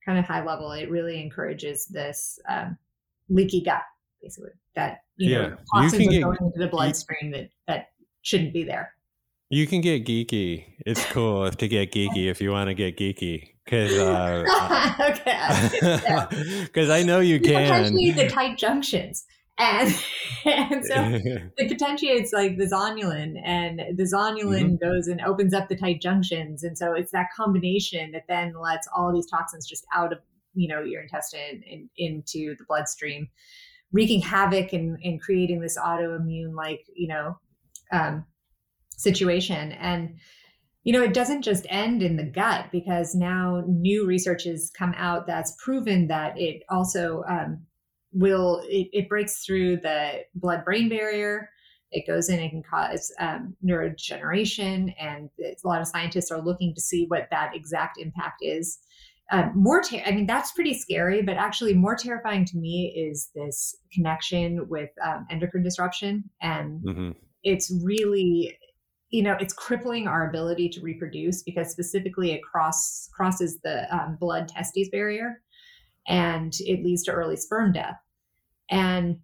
kind of high level. It really encourages this um, leaky gut, basically that you yeah. know toxins you are get, going into the bloodstream that that shouldn't be there. You can get geeky. It's cool to get geeky if you want to get geeky because uh, okay because I know you, you can. the tight junctions and, and so it potentiates like the zonulin and the zonulin mm-hmm. goes and opens up the tight junctions and so it's that combination that then lets all these toxins just out of you know your intestine and into the bloodstream wreaking havoc and, and creating this autoimmune like you know um, situation and you know it doesn't just end in the gut because now new research has come out that's proven that it also um, will it, it breaks through the blood brain barrier it goes in and can cause um, neurodegeneration and a lot of scientists are looking to see what that exact impact is uh, more ter- i mean that's pretty scary but actually more terrifying to me is this connection with um, endocrine disruption and mm-hmm. it's really you know it's crippling our ability to reproduce because specifically it cross crosses the um, blood testes barrier and it leads to early sperm death. And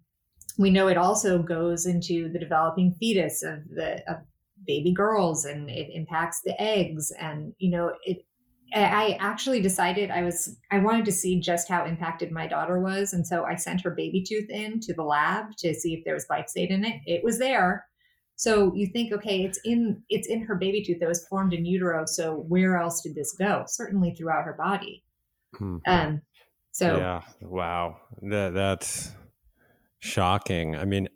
we know it also goes into the developing fetus of the of baby girls and it impacts the eggs and you know it I actually decided I was I wanted to see just how impacted my daughter was, and so I sent her baby tooth in to the lab to see if there was glyphosate in it. It was there, so you think, okay, it's in it's in her baby tooth that was formed in utero. So where else did this go? Certainly throughout her body. Hmm. Um. So yeah, wow, that that's shocking. I mean,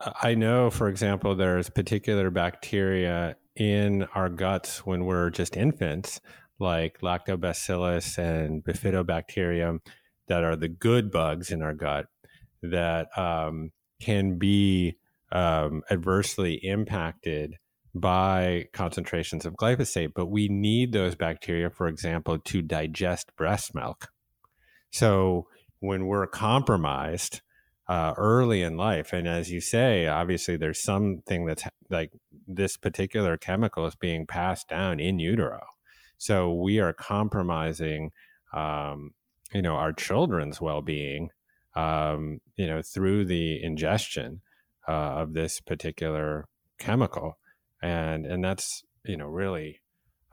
I know, for example, there's particular bacteria in our guts when we're just infants, like lactobacillus and bifidobacterium, that are the good bugs in our gut that um, can be um, adversely impacted by concentrations of glyphosate. But we need those bacteria, for example, to digest breast milk. So when we're compromised, uh, early in life. And as you say, obviously there's something that's like this particular chemical is being passed down in utero. So we are compromising, um, you know, our children's well-being um, you know, through the ingestion uh, of this particular chemical, and and that's you know really,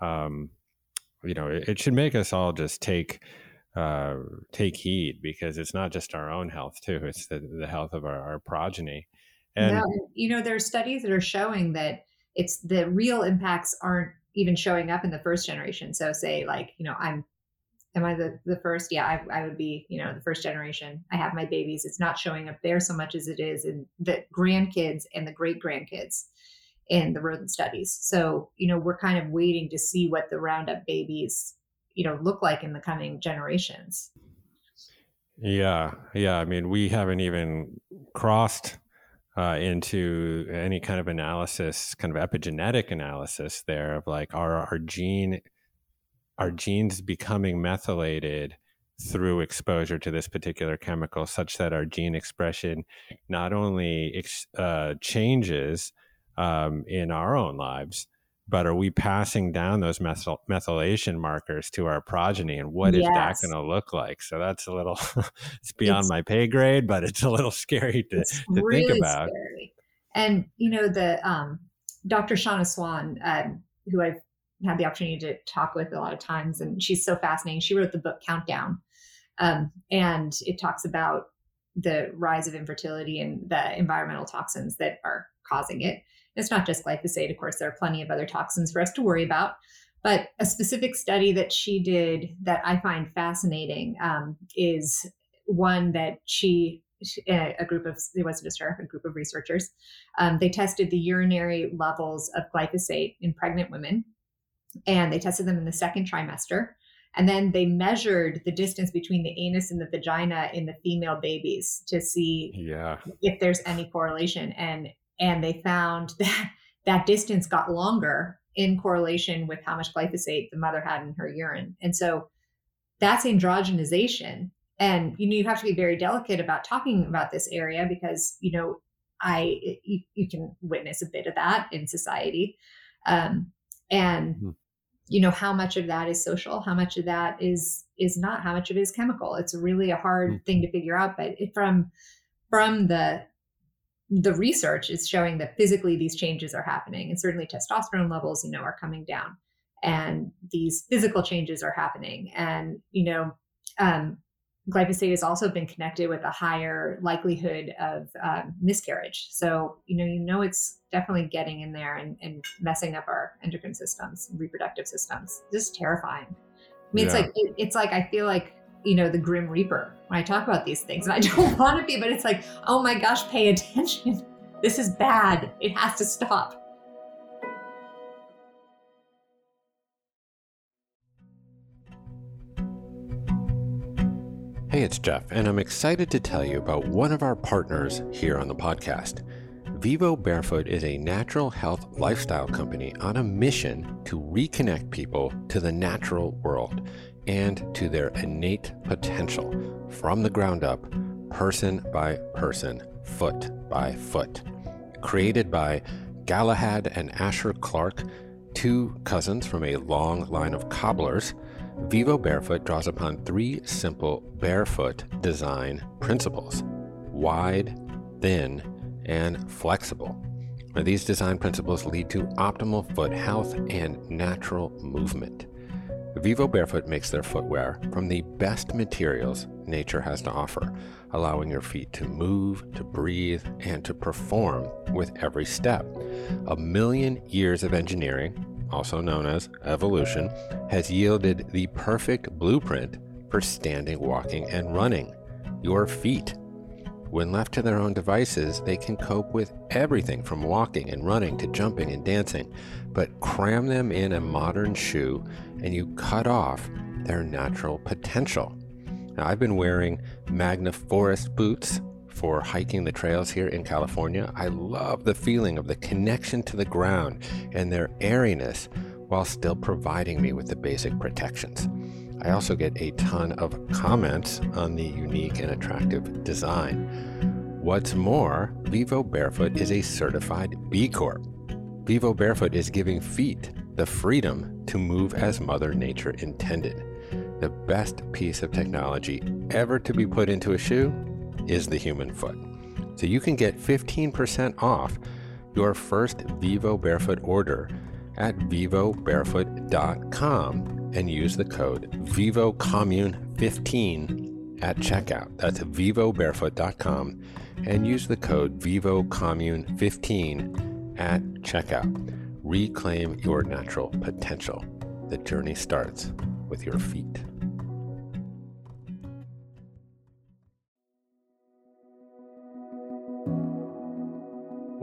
um, you know, it, it should make us all just take uh, take heed because it's not just our own health too; it's the, the health of our, our progeny. And you know, there are studies that are showing that it's the real impacts aren't even showing up in the first generation. So, say like you know, I'm am I the, the first? Yeah, I, I would be, you know, the first generation. I have my babies. It's not showing up there so much as it is in the grandkids and the great grandkids in the rodent studies. So, you know, we're kind of waiting to see what the Roundup babies, you know, look like in the coming generations. Yeah. Yeah. I mean, we haven't even crossed uh, into any kind of analysis, kind of epigenetic analysis there of like, are our gene are genes becoming methylated through exposure to this particular chemical such that our gene expression not only ex- uh, changes um, in our own lives but are we passing down those methyl- methylation markers to our progeny and what yes. is that going to look like so that's a little it's beyond it's, my pay grade but it's a little scary to, to really think about scary. and you know the um, dr Shanna Swan uh, who i've had the opportunity to talk with a lot of times, and she's so fascinating. She wrote the book Countdown, um, and it talks about the rise of infertility and the environmental toxins that are causing it. It's not just glyphosate, of course, there are plenty of other toxins for us to worry about. But a specific study that she did that I find fascinating um, is one that she a group of it wasn't just her a group of researchers um, they tested the urinary levels of glyphosate in pregnant women and they tested them in the second trimester. And then they measured the distance between the anus and the vagina in the female babies to see yeah. if there's any correlation. And and they found that that distance got longer in correlation with how much glyphosate the mother had in her urine. And so that's androgenization. And you know you have to be very delicate about talking about this area because you know I you, you can witness a bit of that in society. Um, and mm-hmm you know how much of that is social how much of that is is not how much of it is chemical it's really a hard mm-hmm. thing to figure out but it, from from the the research is showing that physically these changes are happening and certainly testosterone levels you know are coming down and these physical changes are happening and you know um, glyphosate has also been connected with a higher likelihood of um, miscarriage. So, you know, you know, it's definitely getting in there and, and messing up our endocrine systems, reproductive systems. Just terrifying. I mean, yeah. it's like, it, it's like, I feel like, you know, the grim reaper when I talk about these things and I don't want to be, but it's like, oh my gosh, pay attention. This is bad. It has to stop. Hey, it's Jeff, and I'm excited to tell you about one of our partners here on the podcast. Vivo Barefoot is a natural health lifestyle company on a mission to reconnect people to the natural world and to their innate potential from the ground up, person by person, foot by foot. Created by Galahad and Asher Clark, two cousins from a long line of cobblers Vivo Barefoot draws upon three simple barefoot design principles wide, thin, and flexible. these design principles lead to optimal foot health and natural movement. Vivo Barefoot makes their footwear from the best materials nature has to offer, allowing your feet to move, to breathe, and to perform with every step. A million years of engineering also known as evolution, has yielded the perfect blueprint for standing, walking, and running your feet. When left to their own devices, they can cope with everything from walking and running to jumping and dancing, but cram them in a modern shoe and you cut off their natural potential. Now, I've been wearing Magna Forest boots for hiking the trails here in California. I love the feeling of the connection to the ground and their airiness while still providing me with the basic protections. I also get a ton of comments on the unique and attractive design. What's more, Vivo Barefoot is a certified B Corp. Vivo Barefoot is giving feet the freedom to move as Mother Nature intended. The best piece of technology ever to be put into a shoe is the human foot. So you can get 15% off your first Vivo Barefoot order at vivobarefoot.com and use the code VivoCommune15 at checkout. That's vivobarefoot.com and use the code VivoCommune15 at checkout. Reclaim your natural potential. The journey starts with your feet.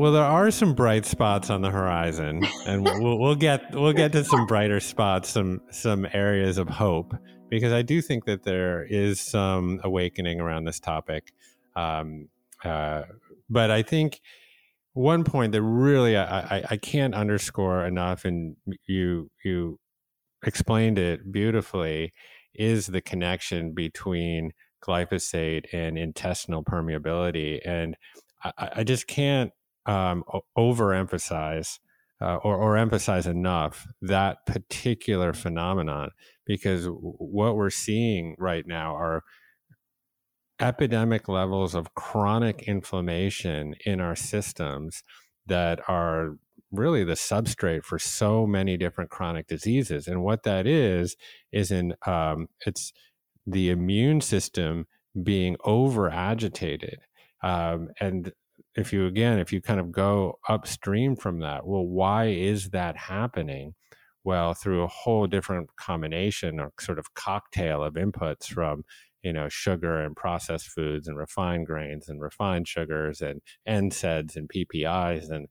Well, there are some bright spots on the horizon, and we'll, we'll get we'll get to some brighter spots, some some areas of hope, because I do think that there is some awakening around this topic. Um, uh, but I think one point that really I, I, I can't underscore enough, and you you explained it beautifully, is the connection between glyphosate and intestinal permeability, and I, I just can't um, overemphasize uh, or, or emphasize enough that particular phenomenon because what we're seeing right now are epidemic levels of chronic inflammation in our systems that are really the substrate for so many different chronic diseases. And what that is is in um, it's the immune system being over agitated um, and if you again if you kind of go upstream from that well why is that happening? Well through a whole different combination or sort of cocktail of inputs from you know sugar and processed foods and refined grains and refined sugars and NSAIDs and PPIs and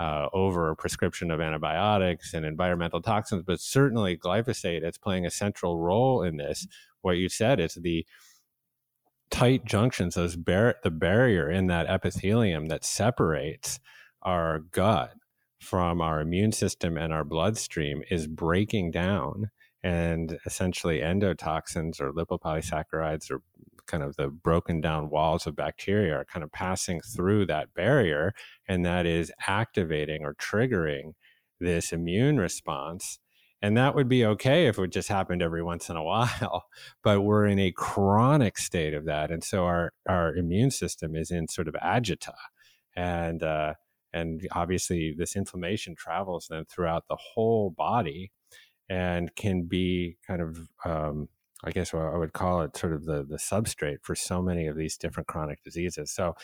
uh, over prescription of antibiotics and environmental toxins but certainly glyphosate is playing a central role in this. What you said is the tight junctions, those bar- the barrier in that epithelium that separates our gut from our immune system and our bloodstream is breaking down and essentially endotoxins or lipopolysaccharides or kind of the broken down walls of bacteria are kind of passing through that barrier and that is activating or triggering this immune response and that would be okay if it just happened every once in a while. But we're in a chronic state of that. And so our, our immune system is in sort of agita. And, uh, and obviously, this inflammation travels then throughout the whole body and can be kind of, um, I guess I would call it sort of the, the substrate for so many of these different chronic diseases. So,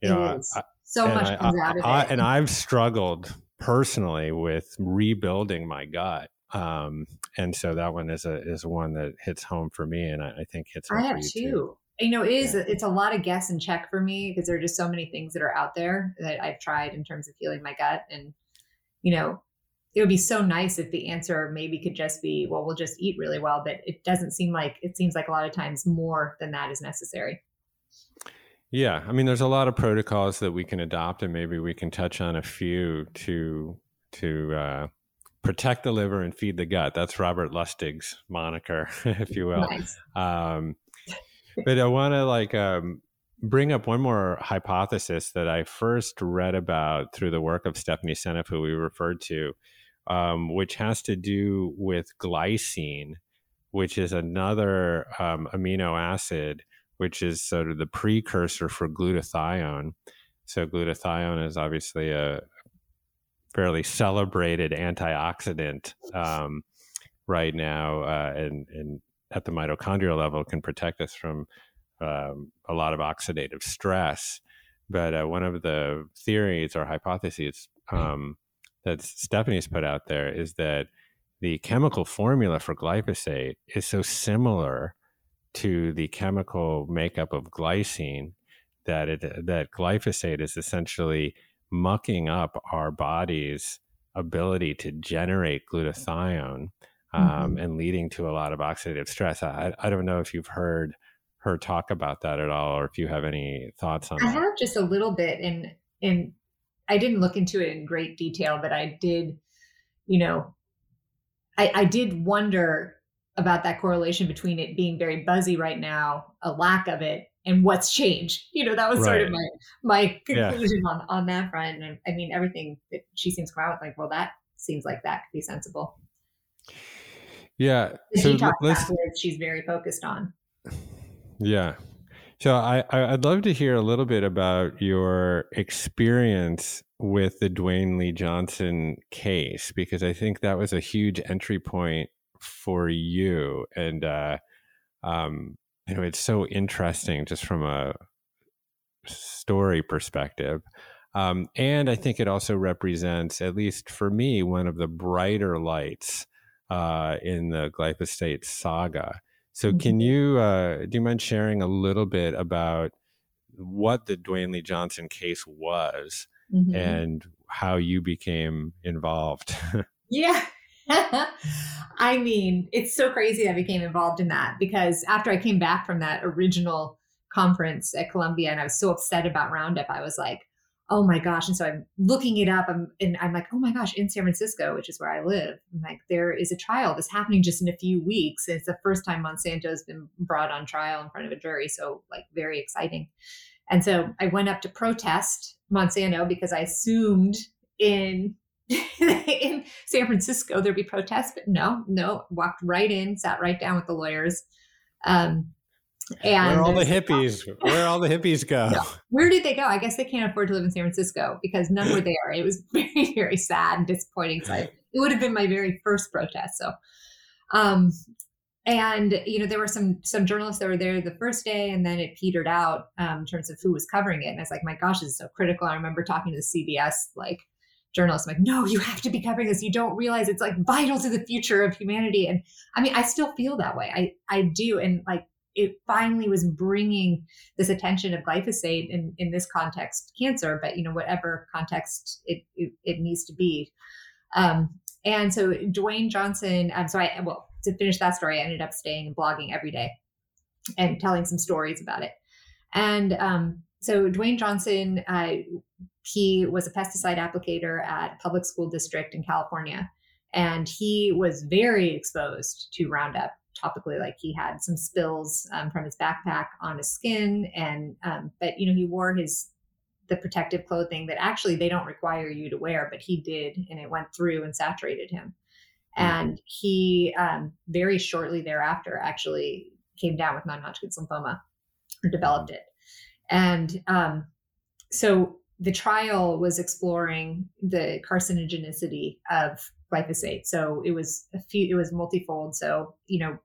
you know, I, so much I, comes out of it. and I've struggled personally with rebuilding my gut. Um, and so that one is a is one that hits home for me, and I, I think hits. I have too. too. You know, it is yeah. it's a lot of guess and check for me because there are just so many things that are out there that I've tried in terms of healing my gut, and you know, it would be so nice if the answer maybe could just be, well, we'll just eat really well, but it doesn't seem like it seems like a lot of times more than that is necessary. Yeah, I mean, there's a lot of protocols that we can adopt, and maybe we can touch on a few to to uh, protect the liver and feed the gut. That's Robert Lustig's moniker, if you will. Nice. Um, but I want to like um, bring up one more hypothesis that I first read about through the work of Stephanie Seneff, who we referred to, um, which has to do with glycine, which is another um, amino acid which is sort of the precursor for glutathione. So, glutathione is obviously a fairly celebrated antioxidant um, right now, uh, and, and, at the mitochondrial level can protect us from um, a lot of oxidative stress. But uh, one of the theories or hypotheses um, that Stephanie's put out there is that the chemical formula for glyphosate is so similar to the chemical makeup of glycine that it that glyphosate is essentially mucking up our body's ability to generate glutathione um, mm-hmm. and leading to a lot of oxidative stress. I, I don't know if you've heard her talk about that at all, or if you have any thoughts on I that. have just a little bit, and and I didn't look into it in great detail, but I did, you know, I, I did wonder about that correlation between it being very buzzy right now, a lack of it, and what's changed. You know, that was right. sort of my my conclusion yeah. on on that front. And I mean, everything that she seems to come out with, like, well, that seems like that could be sensible. Yeah. So let's, she's very focused on. Yeah. So I, I'd love to hear a little bit about your experience with the Dewayne Lee Johnson case because I think that was a huge entry point for you, and uh, um, you know it's so interesting just from a story perspective. Um, and I think it also represents, at least for me, one of the brighter lights uh, in the glyphosate saga. So, mm-hmm. can you uh, do you mind sharing a little bit about what the Dewayne Lee Johnson case was mm-hmm. and how you became involved? yeah. I mean, it's so crazy I became involved in that because after I came back from that original conference at Columbia and I was so upset about Roundup, I was like, oh my gosh. And so I'm looking it up I'm, and I'm like, oh my gosh, in San Francisco, which is where I live, I'm like, there is a trial that's happening just in a few weeks. It's the first time Monsanto's been brought on trial in front of a jury. So, like, very exciting. And so I went up to protest Monsanto because I assumed in in San Francisco there'd be protests, but no, no, walked right in, sat right down with the lawyers. Um, and where all the hippies? Where all the hippies go? No. Where did they go? I guess they can't afford to live in San Francisco because none were there. It was very, very sad and disappointing. So I, it would have been my very first protest. So, um, and you know there were some some journalists that were there the first day, and then it petered out um, in terms of who was covering it. And I was like, my gosh, this is so critical. I remember talking to the CBS like journalists. I'm like, no, you have to be covering this. You don't realize it's like vital to the future of humanity. And I mean, I still feel that way. I I do. And like it finally was bringing this attention of glyphosate in, in this context cancer but you know whatever context it it, it needs to be um, and so Dewayne Johnson um, so i well to finish that story i ended up staying and blogging every day and telling some stories about it and um, so Dewayne Johnson uh, he was a pesticide applicator at public school district in california and he was very exposed to roundup topically like he had some spills um, from his backpack on his skin and um, but you know he wore his the protective clothing that actually they don't require you to wear but he did and it went through and saturated him. Mm-hmm. and he um, very shortly thereafter actually came down with non-hodgkin's lymphoma or developed it. And um, so the trial was exploring the carcinogenicity of glyphosate. So it was a few, it was multifold. So, you know,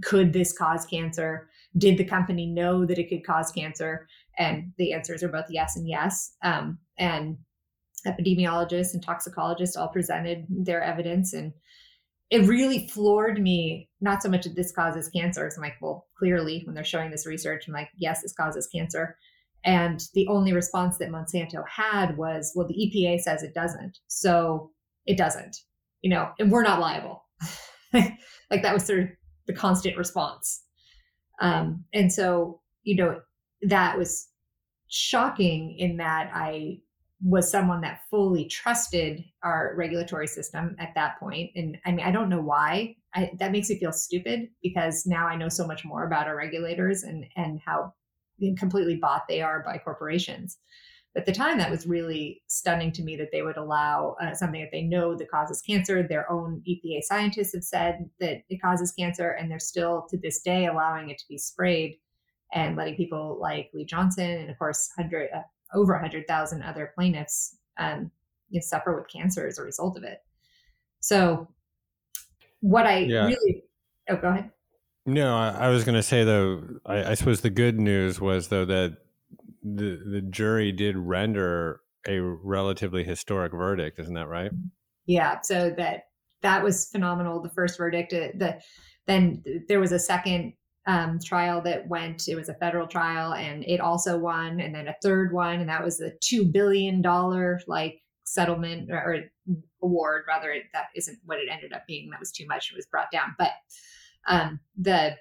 could this cause cancer? Did the company know that it could cause cancer? And the answers are both yes and yes. Um, and epidemiologists and toxicologists all presented their evidence. And it really floored me, not so much that this causes cancer. I'm like, well, clearly, when they're showing this research, I'm like, yes, this causes cancer. And the only response that Monsanto had was, well, the EPA says it doesn't. So it doesn't you know, and we're not liable. like that was sort of the constant response. Um, and so, you know, that was shocking in that I was someone that fully trusted our regulatory system at that point. And I mean, I don't know why. I, that makes me feel stupid because now I know so much more about our regulators and and how completely bought they are by corporations. At the time that was really stunning to me that they would allow uh, something that they know that causes cancer. Their own epa scientists have said that it causes cancer and they're still to this day allowing it to be sprayed and letting people like lee johnson and of course 100 uh, over 100000 other plaintiffs um, you know, suffer with cancer as a result of it. So what i yeah. really oh go ahead no I, I was going to say though I, I suppose the good news was though that the the jury did render a relatively historic verdict, isn't that right? Yeah. So that that was phenomenal. The first verdict. Uh, the then there was a second um, trial that went. It was a federal trial, and it also won. And then a third one, and that was the two billion dollar like settlement or, or award. Rather, that isn't what it ended up being. That was too much. It was brought down. But um, the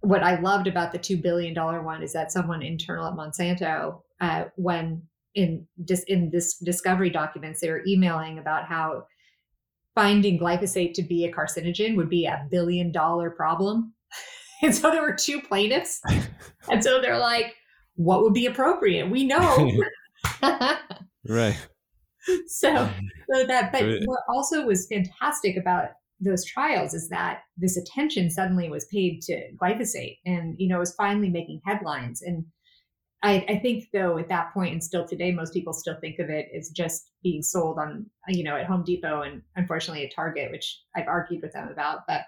what I loved about the two billion dollar one is that someone internal at Monsanto, uh, when in, dis, in this discovery documents, they were emailing about how finding glyphosate to be a carcinogen would be a billion dollar problem. and so there were two plaintiffs. and so they're like, what would be appropriate? We know. right. So, so that, but what also was fantastic about those trials is that this attention suddenly was paid to glyphosate and you know was finally making headlines. And I, I, think though at that point and still today most people still think of it as just being sold on you know at home depot and unfortunately at target which i've argued with them about. But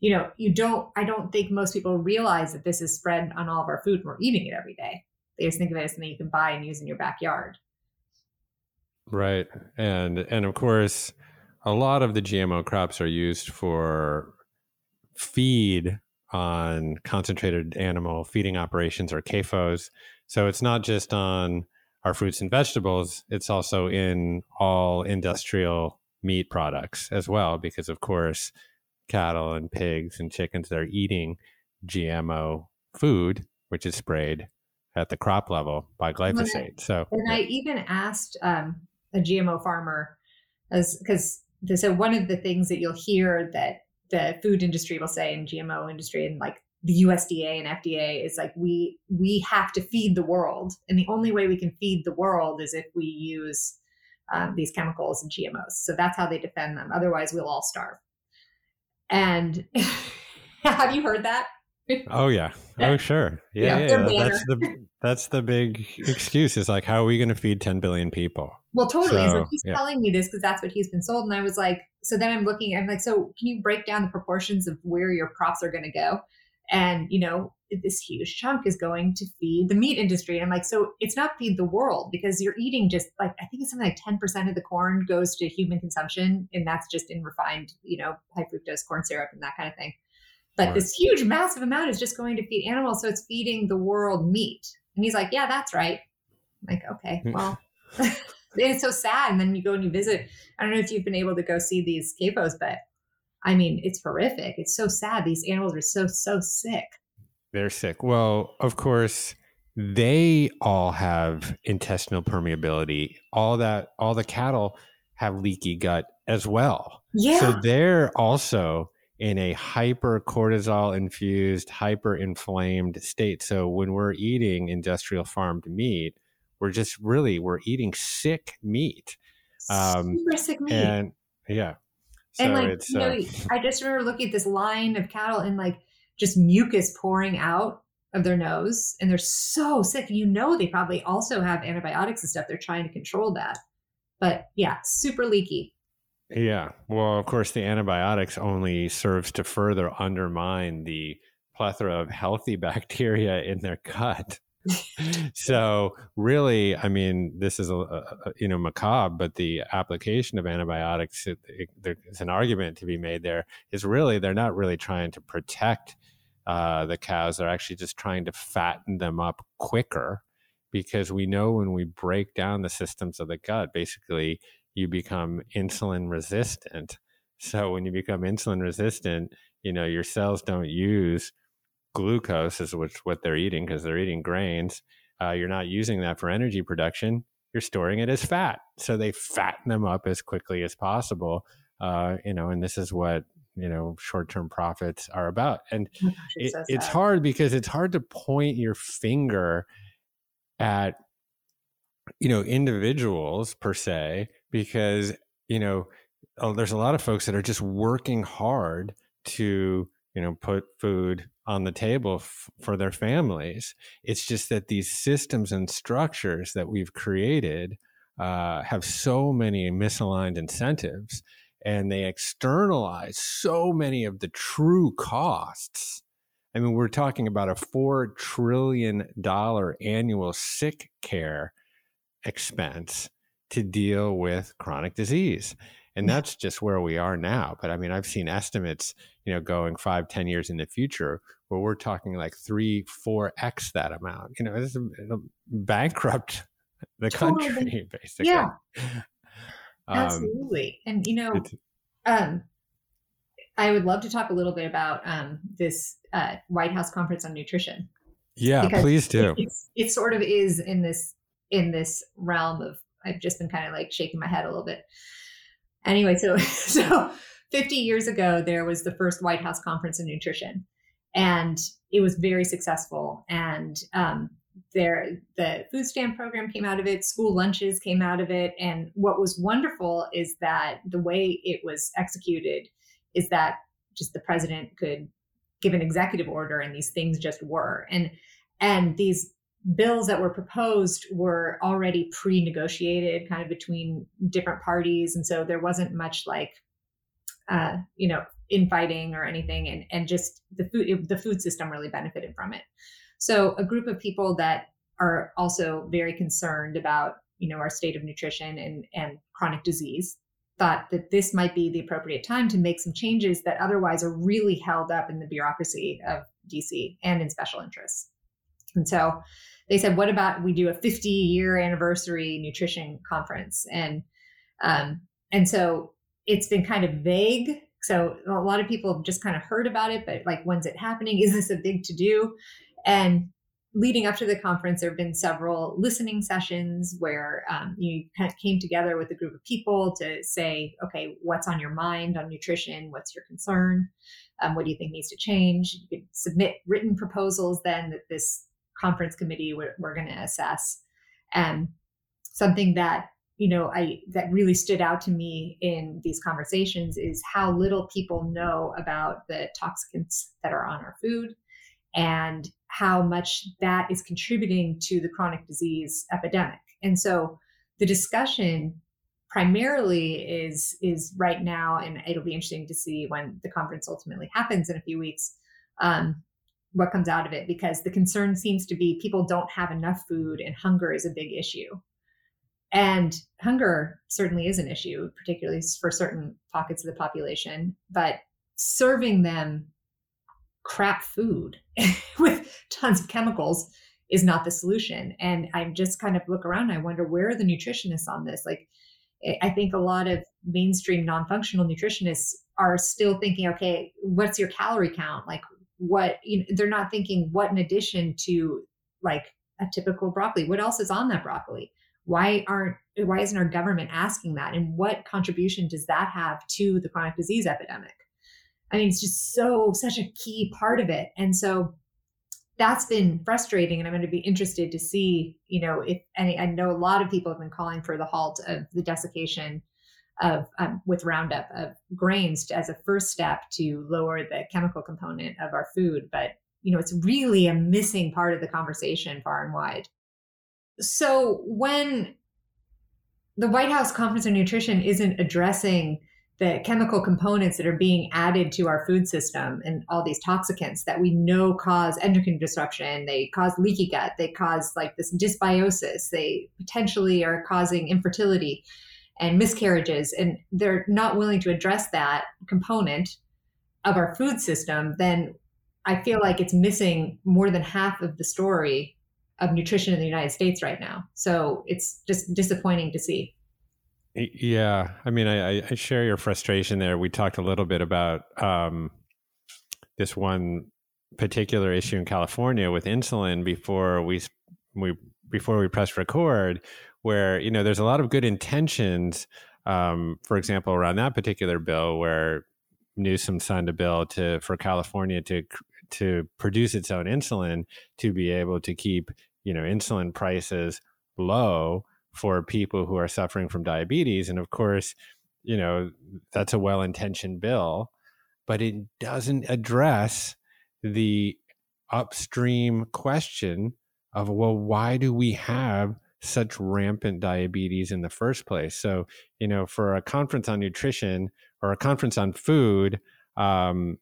you know you don't i don't think most people realize that this is spread on all of our food and we're eating it every day. They just think of it as something you can buy and use in your backyard. Right. And and of course a lot of the gmo crops are used for feed on concentrated animal feeding operations or CAFOs. So it's not just on our fruits and vegetables, it's also in all industrial meat products as well, because of course, cattle and pigs and chickens, they're eating GMO food, which is sprayed at the crop level by glyphosate. So, and. I even asked um, a GMO farmer, as because so one of the things that you'll hear that the food industry will say and GMO industry and like the USDA and FDA is like we we have to feed the world, and the only way we can feed the world is if we use um, these chemicals and GMOs. So that's how they defend them. Otherwise, we'll all starve. And have you heard that? Oh yeah. Oh sure. Yeah, yeah. yeah. That's the that's the big excuse. Is like, how are we going to feed 10 billion people? Well, totally. So, so he's yeah. telling me this because that's what he's been sold, and I was like, so then I'm looking. I'm like, so can you break down the proportions of where your crops are going to go? And you know, this huge chunk is going to feed the meat industry. And I'm like, so it's not feed the world because you're eating just like I think it's something like 10% of the corn goes to human consumption, and that's just in refined, you know, high fructose corn syrup and that kind of thing. But right. this huge, massive amount is just going to feed animals. So it's feeding the world meat. And he's like, Yeah, that's right. I'm like, okay, hmm. well, it's so sad. And then you go and you visit. I don't know if you've been able to go see these CAFOs, but I mean, it's horrific. It's so sad. These animals are so, so sick. They're sick. Well, of course, they all have intestinal permeability. All that, all the cattle have leaky gut as well. Yeah. So they're also in a hyper cortisol infused, hyper inflamed state. So when we're eating industrial farmed meat, we're just really we're eating sick meat. Um, Super sick meat. And yeah. So and like you know, uh, I just remember looking at this line of cattle and like just mucus pouring out of their nose, and they're so sick. You know, they probably also have antibiotics and stuff. They're trying to control that, but yeah, super leaky. Yeah. Well, of course, the antibiotics only serves to further undermine the plethora of healthy bacteria in their gut. so really, I mean, this is a, a, you know macabre, but the application of antibiotics, it, it, there's an argument to be made there. Is really they're not really trying to protect uh, the cows; they're actually just trying to fatten them up quicker, because we know when we break down the systems of the gut, basically you become insulin resistant. So when you become insulin resistant, you know, your cells don't use glucose is which what they're eating because they're eating grains. Uh, you're not using that for energy production. You're storing it as fat. So they fatten them up as quickly as possible. Uh, you know, and this is what you know short-term profits are about. And oh it, so it's hard because it's hard to point your finger at you know individuals per se because you know oh, there's a lot of folks that are just working hard to you know put food on the table f- for their families. It's just that these systems and structures that we've created uh, have so many misaligned incentives and they externalize so many of the true costs. I mean we're talking about a 4 trillion dollar annual sick care expense to deal with chronic disease. And that's just where we are now. But I mean, I've seen estimates, you know, going five, ten years in the future where we're talking like three, four X that amount. You know, it's bankrupt the totally. country, basically. Yeah. Um, Absolutely. And, you know, um, I would love to talk a little bit about um, this uh, White House conference on nutrition. Yeah, please do. It, it sort of is in this in this realm of I've just been kind of like shaking my head a little bit. Anyway, so so 50 years ago there was the first White House conference in nutrition, and it was very successful. And um, there, the food stamp program came out of it. School lunches came out of it. And what was wonderful is that the way it was executed is that just the president could give an executive order and these things just were. And and these bills that were proposed were already pre-negotiated kind of between different parties. And so there wasn't much like uh, you know infighting or anything. And and just the food it, the food system really benefited from it. So a group of people that are also very concerned about you know our state of nutrition and and chronic disease thought that this might be the appropriate time to make some changes that otherwise are really held up in the bureaucracy of DC and in special interests. And so they said, what about we do a 50 year anniversary nutrition conference? And um, and so it's been kind of vague. So a lot of people have just kind of heard about it, but like, when's it happening? Is this a big to do? And leading up to the conference, there have been several listening sessions where um, you kind of came together with a group of people to say, okay, what's on your mind on nutrition? What's your concern? Um, what do you think needs to change? You could submit written proposals then that this conference committee we're, we're going to assess. And something that you know i that really stood out to me in these conversations is how little people know about the toxicants that are on our food and how much that is contributing to the chronic disease epidemic. And so the discussion primarily is is right now, and it'll be interesting to see when the conference ultimately happens in a few weeks. Um, what comes out of it because the concern seems to be people don't have enough food and hunger is a big issue and hunger certainly is an issue particularly for certain pockets of the population but serving them crap food with tons of chemicals is not the solution. And I just kind of look around and I wonder where are the nutritionists on this? Like, I think a lot of mainstream non functional nutritionists are still thinking, okay, what's your calorie count? Like, what, you know, they're not thinking what in addition to like a typical broccoli, what else is on that broccoli? Why aren't, why isn't our government asking that? And what contribution does that have to the chronic disease epidemic? I mean, it's just so, such a key part of it. And so that's been frustrating. And I'm going to be interested to see, you know, if any, I know a lot of people have been calling for the halt of the desiccation of um, with Roundup of grains as a first step to lower the chemical component of our food. But, you know, it's really a missing part of the conversation far and wide. So when the White House Conference on Nutrition isn't addressing the chemical components that are being added to our food system and all these toxicants that we know cause endocrine disruption they cause leaky gut they cause like this dysbiosis they potentially are causing infertility and miscarriages and they're not willing to address that component of our food system then i feel like it's missing more than half of the story of nutrition in the united states right now. So it's just disappointing to see. Yeah, I mean, I, I, share your frustration there. We talked a little bit about um, this one particular issue in California with insulin before we we before we press record, where you know there's a lot of good intentions. Um, for example, around that particular bill, where Newsom signed a bill to for California to to produce its own insulin to be able to keep you know insulin prices low for people who are suffering from diabetes. And of course, you know, that's a well intentioned bill, but it doesn't address the upstream question of, well, why do we have such rampant diabetes in the first place? So, you know, for a conference on nutrition or a conference on food, um,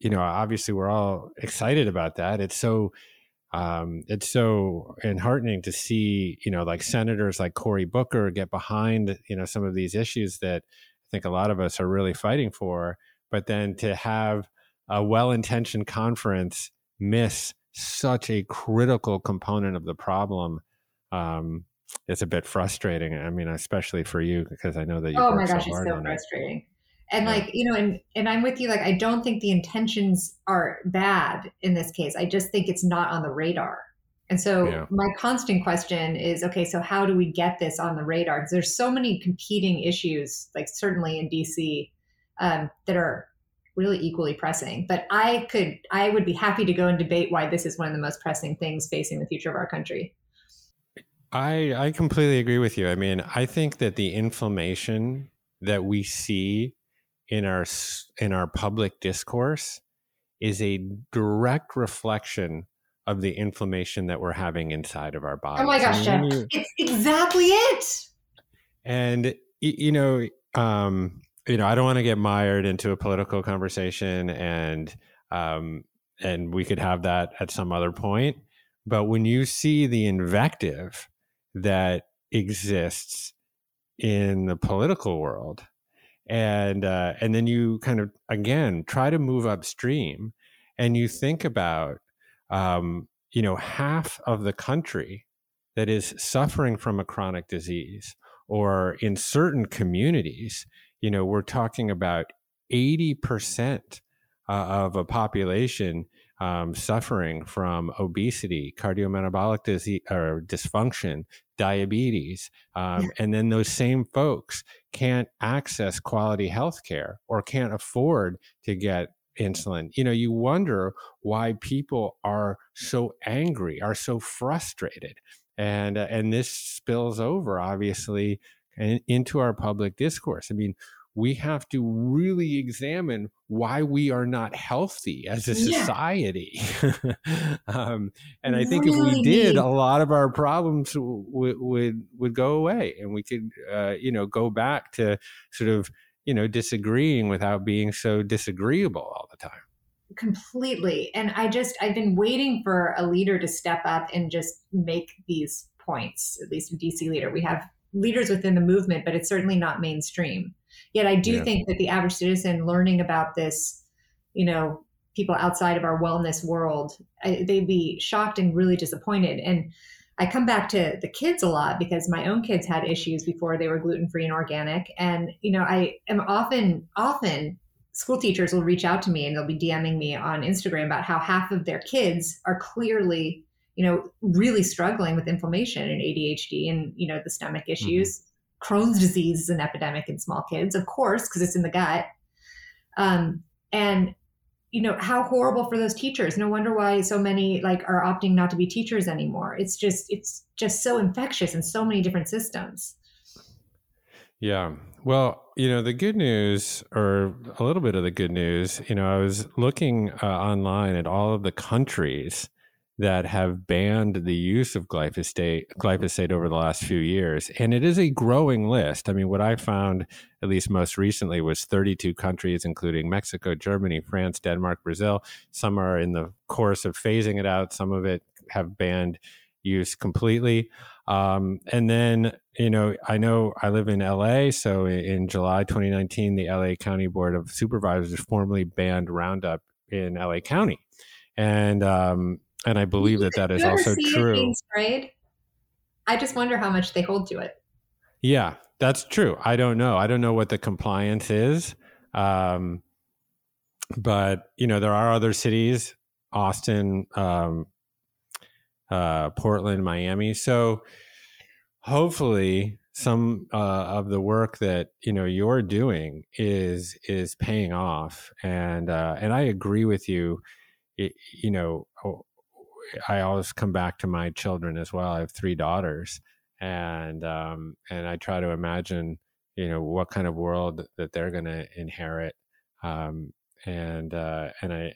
you know, obviously we're all excited about that. It's so um, it's so enheartening to see, you know, like senators like Cory Booker get behind, you know, some of these issues that I think a lot of us are really fighting for. But then to have a well intentioned conference miss such a critical component of the problem, um, it's a bit frustrating. I mean, especially for you, because I know that you. Oh my gosh, so it's so frustrating. It and yeah. like you know and and i'm with you like i don't think the intentions are bad in this case i just think it's not on the radar and so yeah. my constant question is okay so how do we get this on the radar because there's so many competing issues like certainly in dc um, that are really equally pressing but i could i would be happy to go and debate why this is one of the most pressing things facing the future of our country i i completely agree with you i mean i think that the inflammation that we see in our in our public discourse is a direct reflection of the inflammation that we're having inside of our body. Oh my gosh, Jeff. You, it's exactly it. And you know, um, you know, I don't want to get mired into a political conversation and um, and we could have that at some other point. But when you see the invective that exists in the political world, and uh, and then you kind of again try to move upstream, and you think about um, you know half of the country that is suffering from a chronic disease, or in certain communities, you know, we're talking about eighty percent uh, of a population um, suffering from obesity, cardiometabolic disease or dysfunction, diabetes, um, and then those same folks can't access quality health care or can't afford to get insulin. You know, you wonder why people are so angry, are so frustrated, and uh, and this spills over obviously into our public discourse. I mean, we have to really examine why we are not healthy as a society. Yeah. um, and I think really? if we did, a lot of our problems w- would would go away, and we could, uh, you know, go back to sort of, you know, disagreeing without being so disagreeable all the time. Completely. And I just I've been waiting for a leader to step up and just make these points. At least a DC leader, we have leaders within the movement, but it's certainly not mainstream Yet I do yeah. think that the average citizen learning about this, you know, people outside of our wellness world, I, they'd be shocked and really disappointed. And I come back to the kids a lot because my own kids had issues before they were gluten free and organic. And, you know, I am often, often school teachers will reach out to me and they'll be DMing me on Instagram about how half of their kids are clearly, you know, really struggling with inflammation and ADHD and, you know, the stomach mm-hmm. issues. Mm-hmm. Crohn's disease is an epidemic in small kids, of course, because it's in the gut. Um, and you know how horrible for those teachers. No wonder why so many like are opting not to be teachers anymore. It's just it's just so infectious in so many different systems. Yeah. Well, you know, the good news, or a little bit of the good news, you know, I was looking uh, online at all of the countries that have banned the use of glyphosate glyphosate over the last few years and it is a growing list. I mean what i found at least most recently was 32 countries including mexico germany france denmark brazil. Some are in the course of phasing it out. Some of it have banned use completely. Um, and then you know i know i live in la so in july 2019 the la county board of supervisors formally banned roundup in la county. And um, and I believe that that is also true. sprayed? I just wonder how much they hold to it. Yeah, that's true. I don't know. I don't know what the compliance is. Um, but you know, there are other cities, Austin, um, uh, Portland, Miami. So hopefully, some uh, of the work that you know you're doing is is paying off. And uh, and I agree with you. It, you know, I always come back to my children as well. I have three daughters, and um, and I try to imagine, you know, what kind of world that they're going to inherit, um, and uh, and I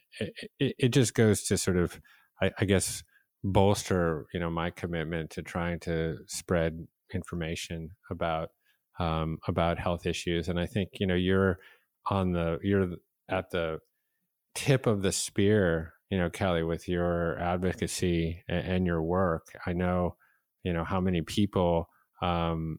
it, it, just goes to sort of, I, I guess, bolster you know my commitment to trying to spread information about um, about health issues, and I think you know you're on the you're at the tip of the spear you know, Kelly, with your advocacy and, and your work, I know, you know, how many people um,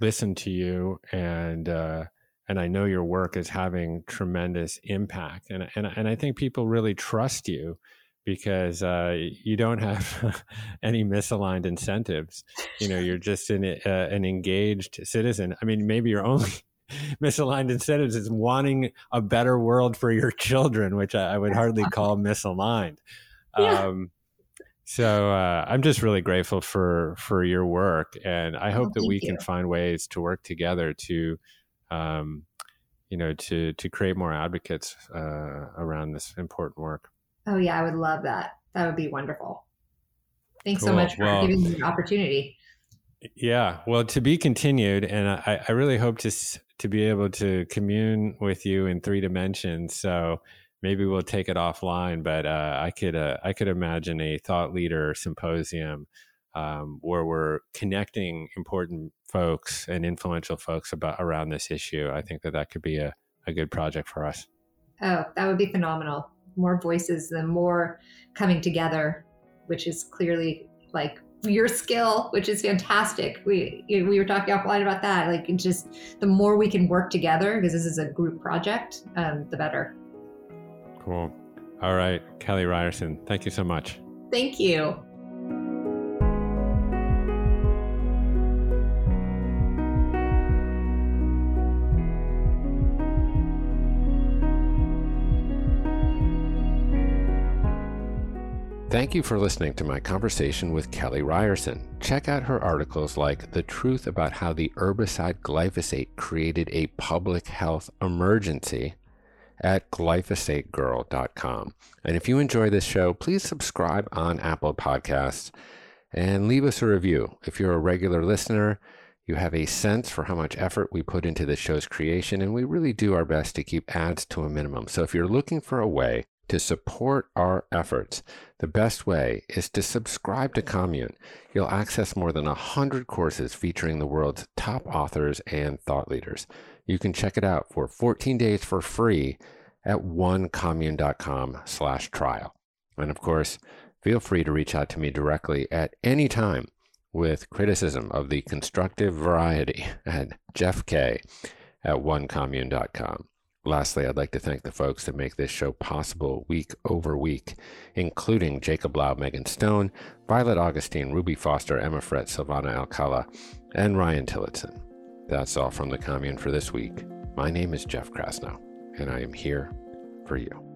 listen to you and, uh, and I know your work is having tremendous impact. And, and, and I think people really trust you because uh, you don't have any misaligned incentives. You know, you're just an, uh, an engaged citizen. I mean, maybe you're only misaligned incentives is wanting a better world for your children, which I, I would hardly call misaligned. Yeah. Um, so uh, I'm just really grateful for for your work, and I hope oh, that we you. can find ways to work together to, um, you know, to to create more advocates uh, around this important work. Oh yeah, I would love that. That would be wonderful. Thanks cool. so much for well, giving me the opportunity. Yeah, well, to be continued, and I, I really hope to to be able to commune with you in three dimensions. So maybe we'll take it offline. But uh, I could uh, I could imagine a thought leader symposium um, where we're connecting important folks and influential folks about around this issue. I think that that could be a, a good project for us. Oh, that would be phenomenal. More voices, the more coming together, which is clearly like your skill, which is fantastic. We we were talking offline about that. Like, just the more we can work together, because this is a group project, um, the better. Cool. All right, Kelly Ryerson, thank you so much. Thank you. Thank you for listening to my conversation with Kelly Ryerson. Check out her articles like The Truth About How the Herbicide Glyphosate Created a Public Health Emergency at glyphosategirl.com. And if you enjoy this show, please subscribe on Apple Podcasts and leave us a review. If you're a regular listener, you have a sense for how much effort we put into the show's creation, and we really do our best to keep ads to a minimum. So if you're looking for a way to support our efforts, the best way is to subscribe to Commune. You'll access more than 100 courses featuring the world's top authors and thought leaders. You can check it out for 14 days for free at onecommune.com slash trial. And of course, feel free to reach out to me directly at any time with criticism of the constructive variety at jeffk at onecommune.com. Lastly, I'd like to thank the folks that make this show possible week over week, including Jacob Lau, Megan Stone, Violet Augustine, Ruby Foster, Emma Frett, Silvana Alcala, and Ryan Tillotson. That's all from the commune for this week. My name is Jeff Krasno, and I am here for you.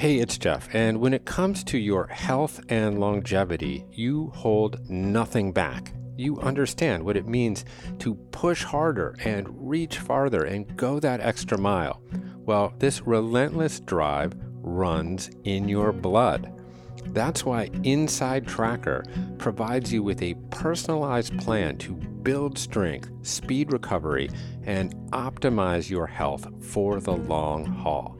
Hey, it's Jeff, and when it comes to your health and longevity, you hold nothing back. You understand what it means to push harder and reach farther and go that extra mile. Well, this relentless drive runs in your blood. That's why Inside Tracker provides you with a personalized plan to build strength, speed recovery, and optimize your health for the long haul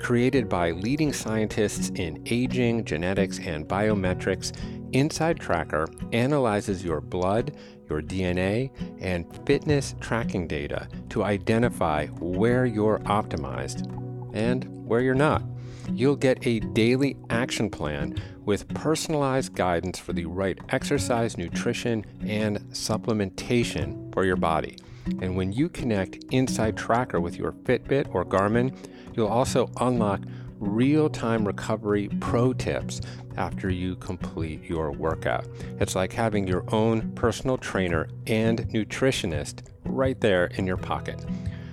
created by leading scientists in aging, genetics, and biometrics, Inside Tracker analyzes your blood, your DNA, and fitness tracking data to identify where you're optimized and where you're not. You'll get a daily action plan with personalized guidance for the right exercise, nutrition, and supplementation for your body. And when you connect Inside Tracker with your Fitbit or Garmin, You'll also unlock real time recovery pro tips after you complete your workout. It's like having your own personal trainer and nutritionist right there in your pocket.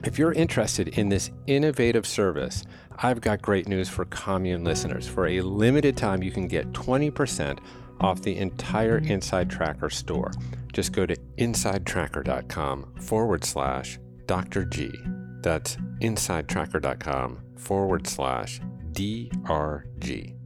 If you're interested in this innovative service, I've got great news for commune listeners. For a limited time, you can get 20% off the entire Inside Tracker store. Just go to insidetracker.com forward slash Dr. G. That's insidetracker.com forward slash DRG.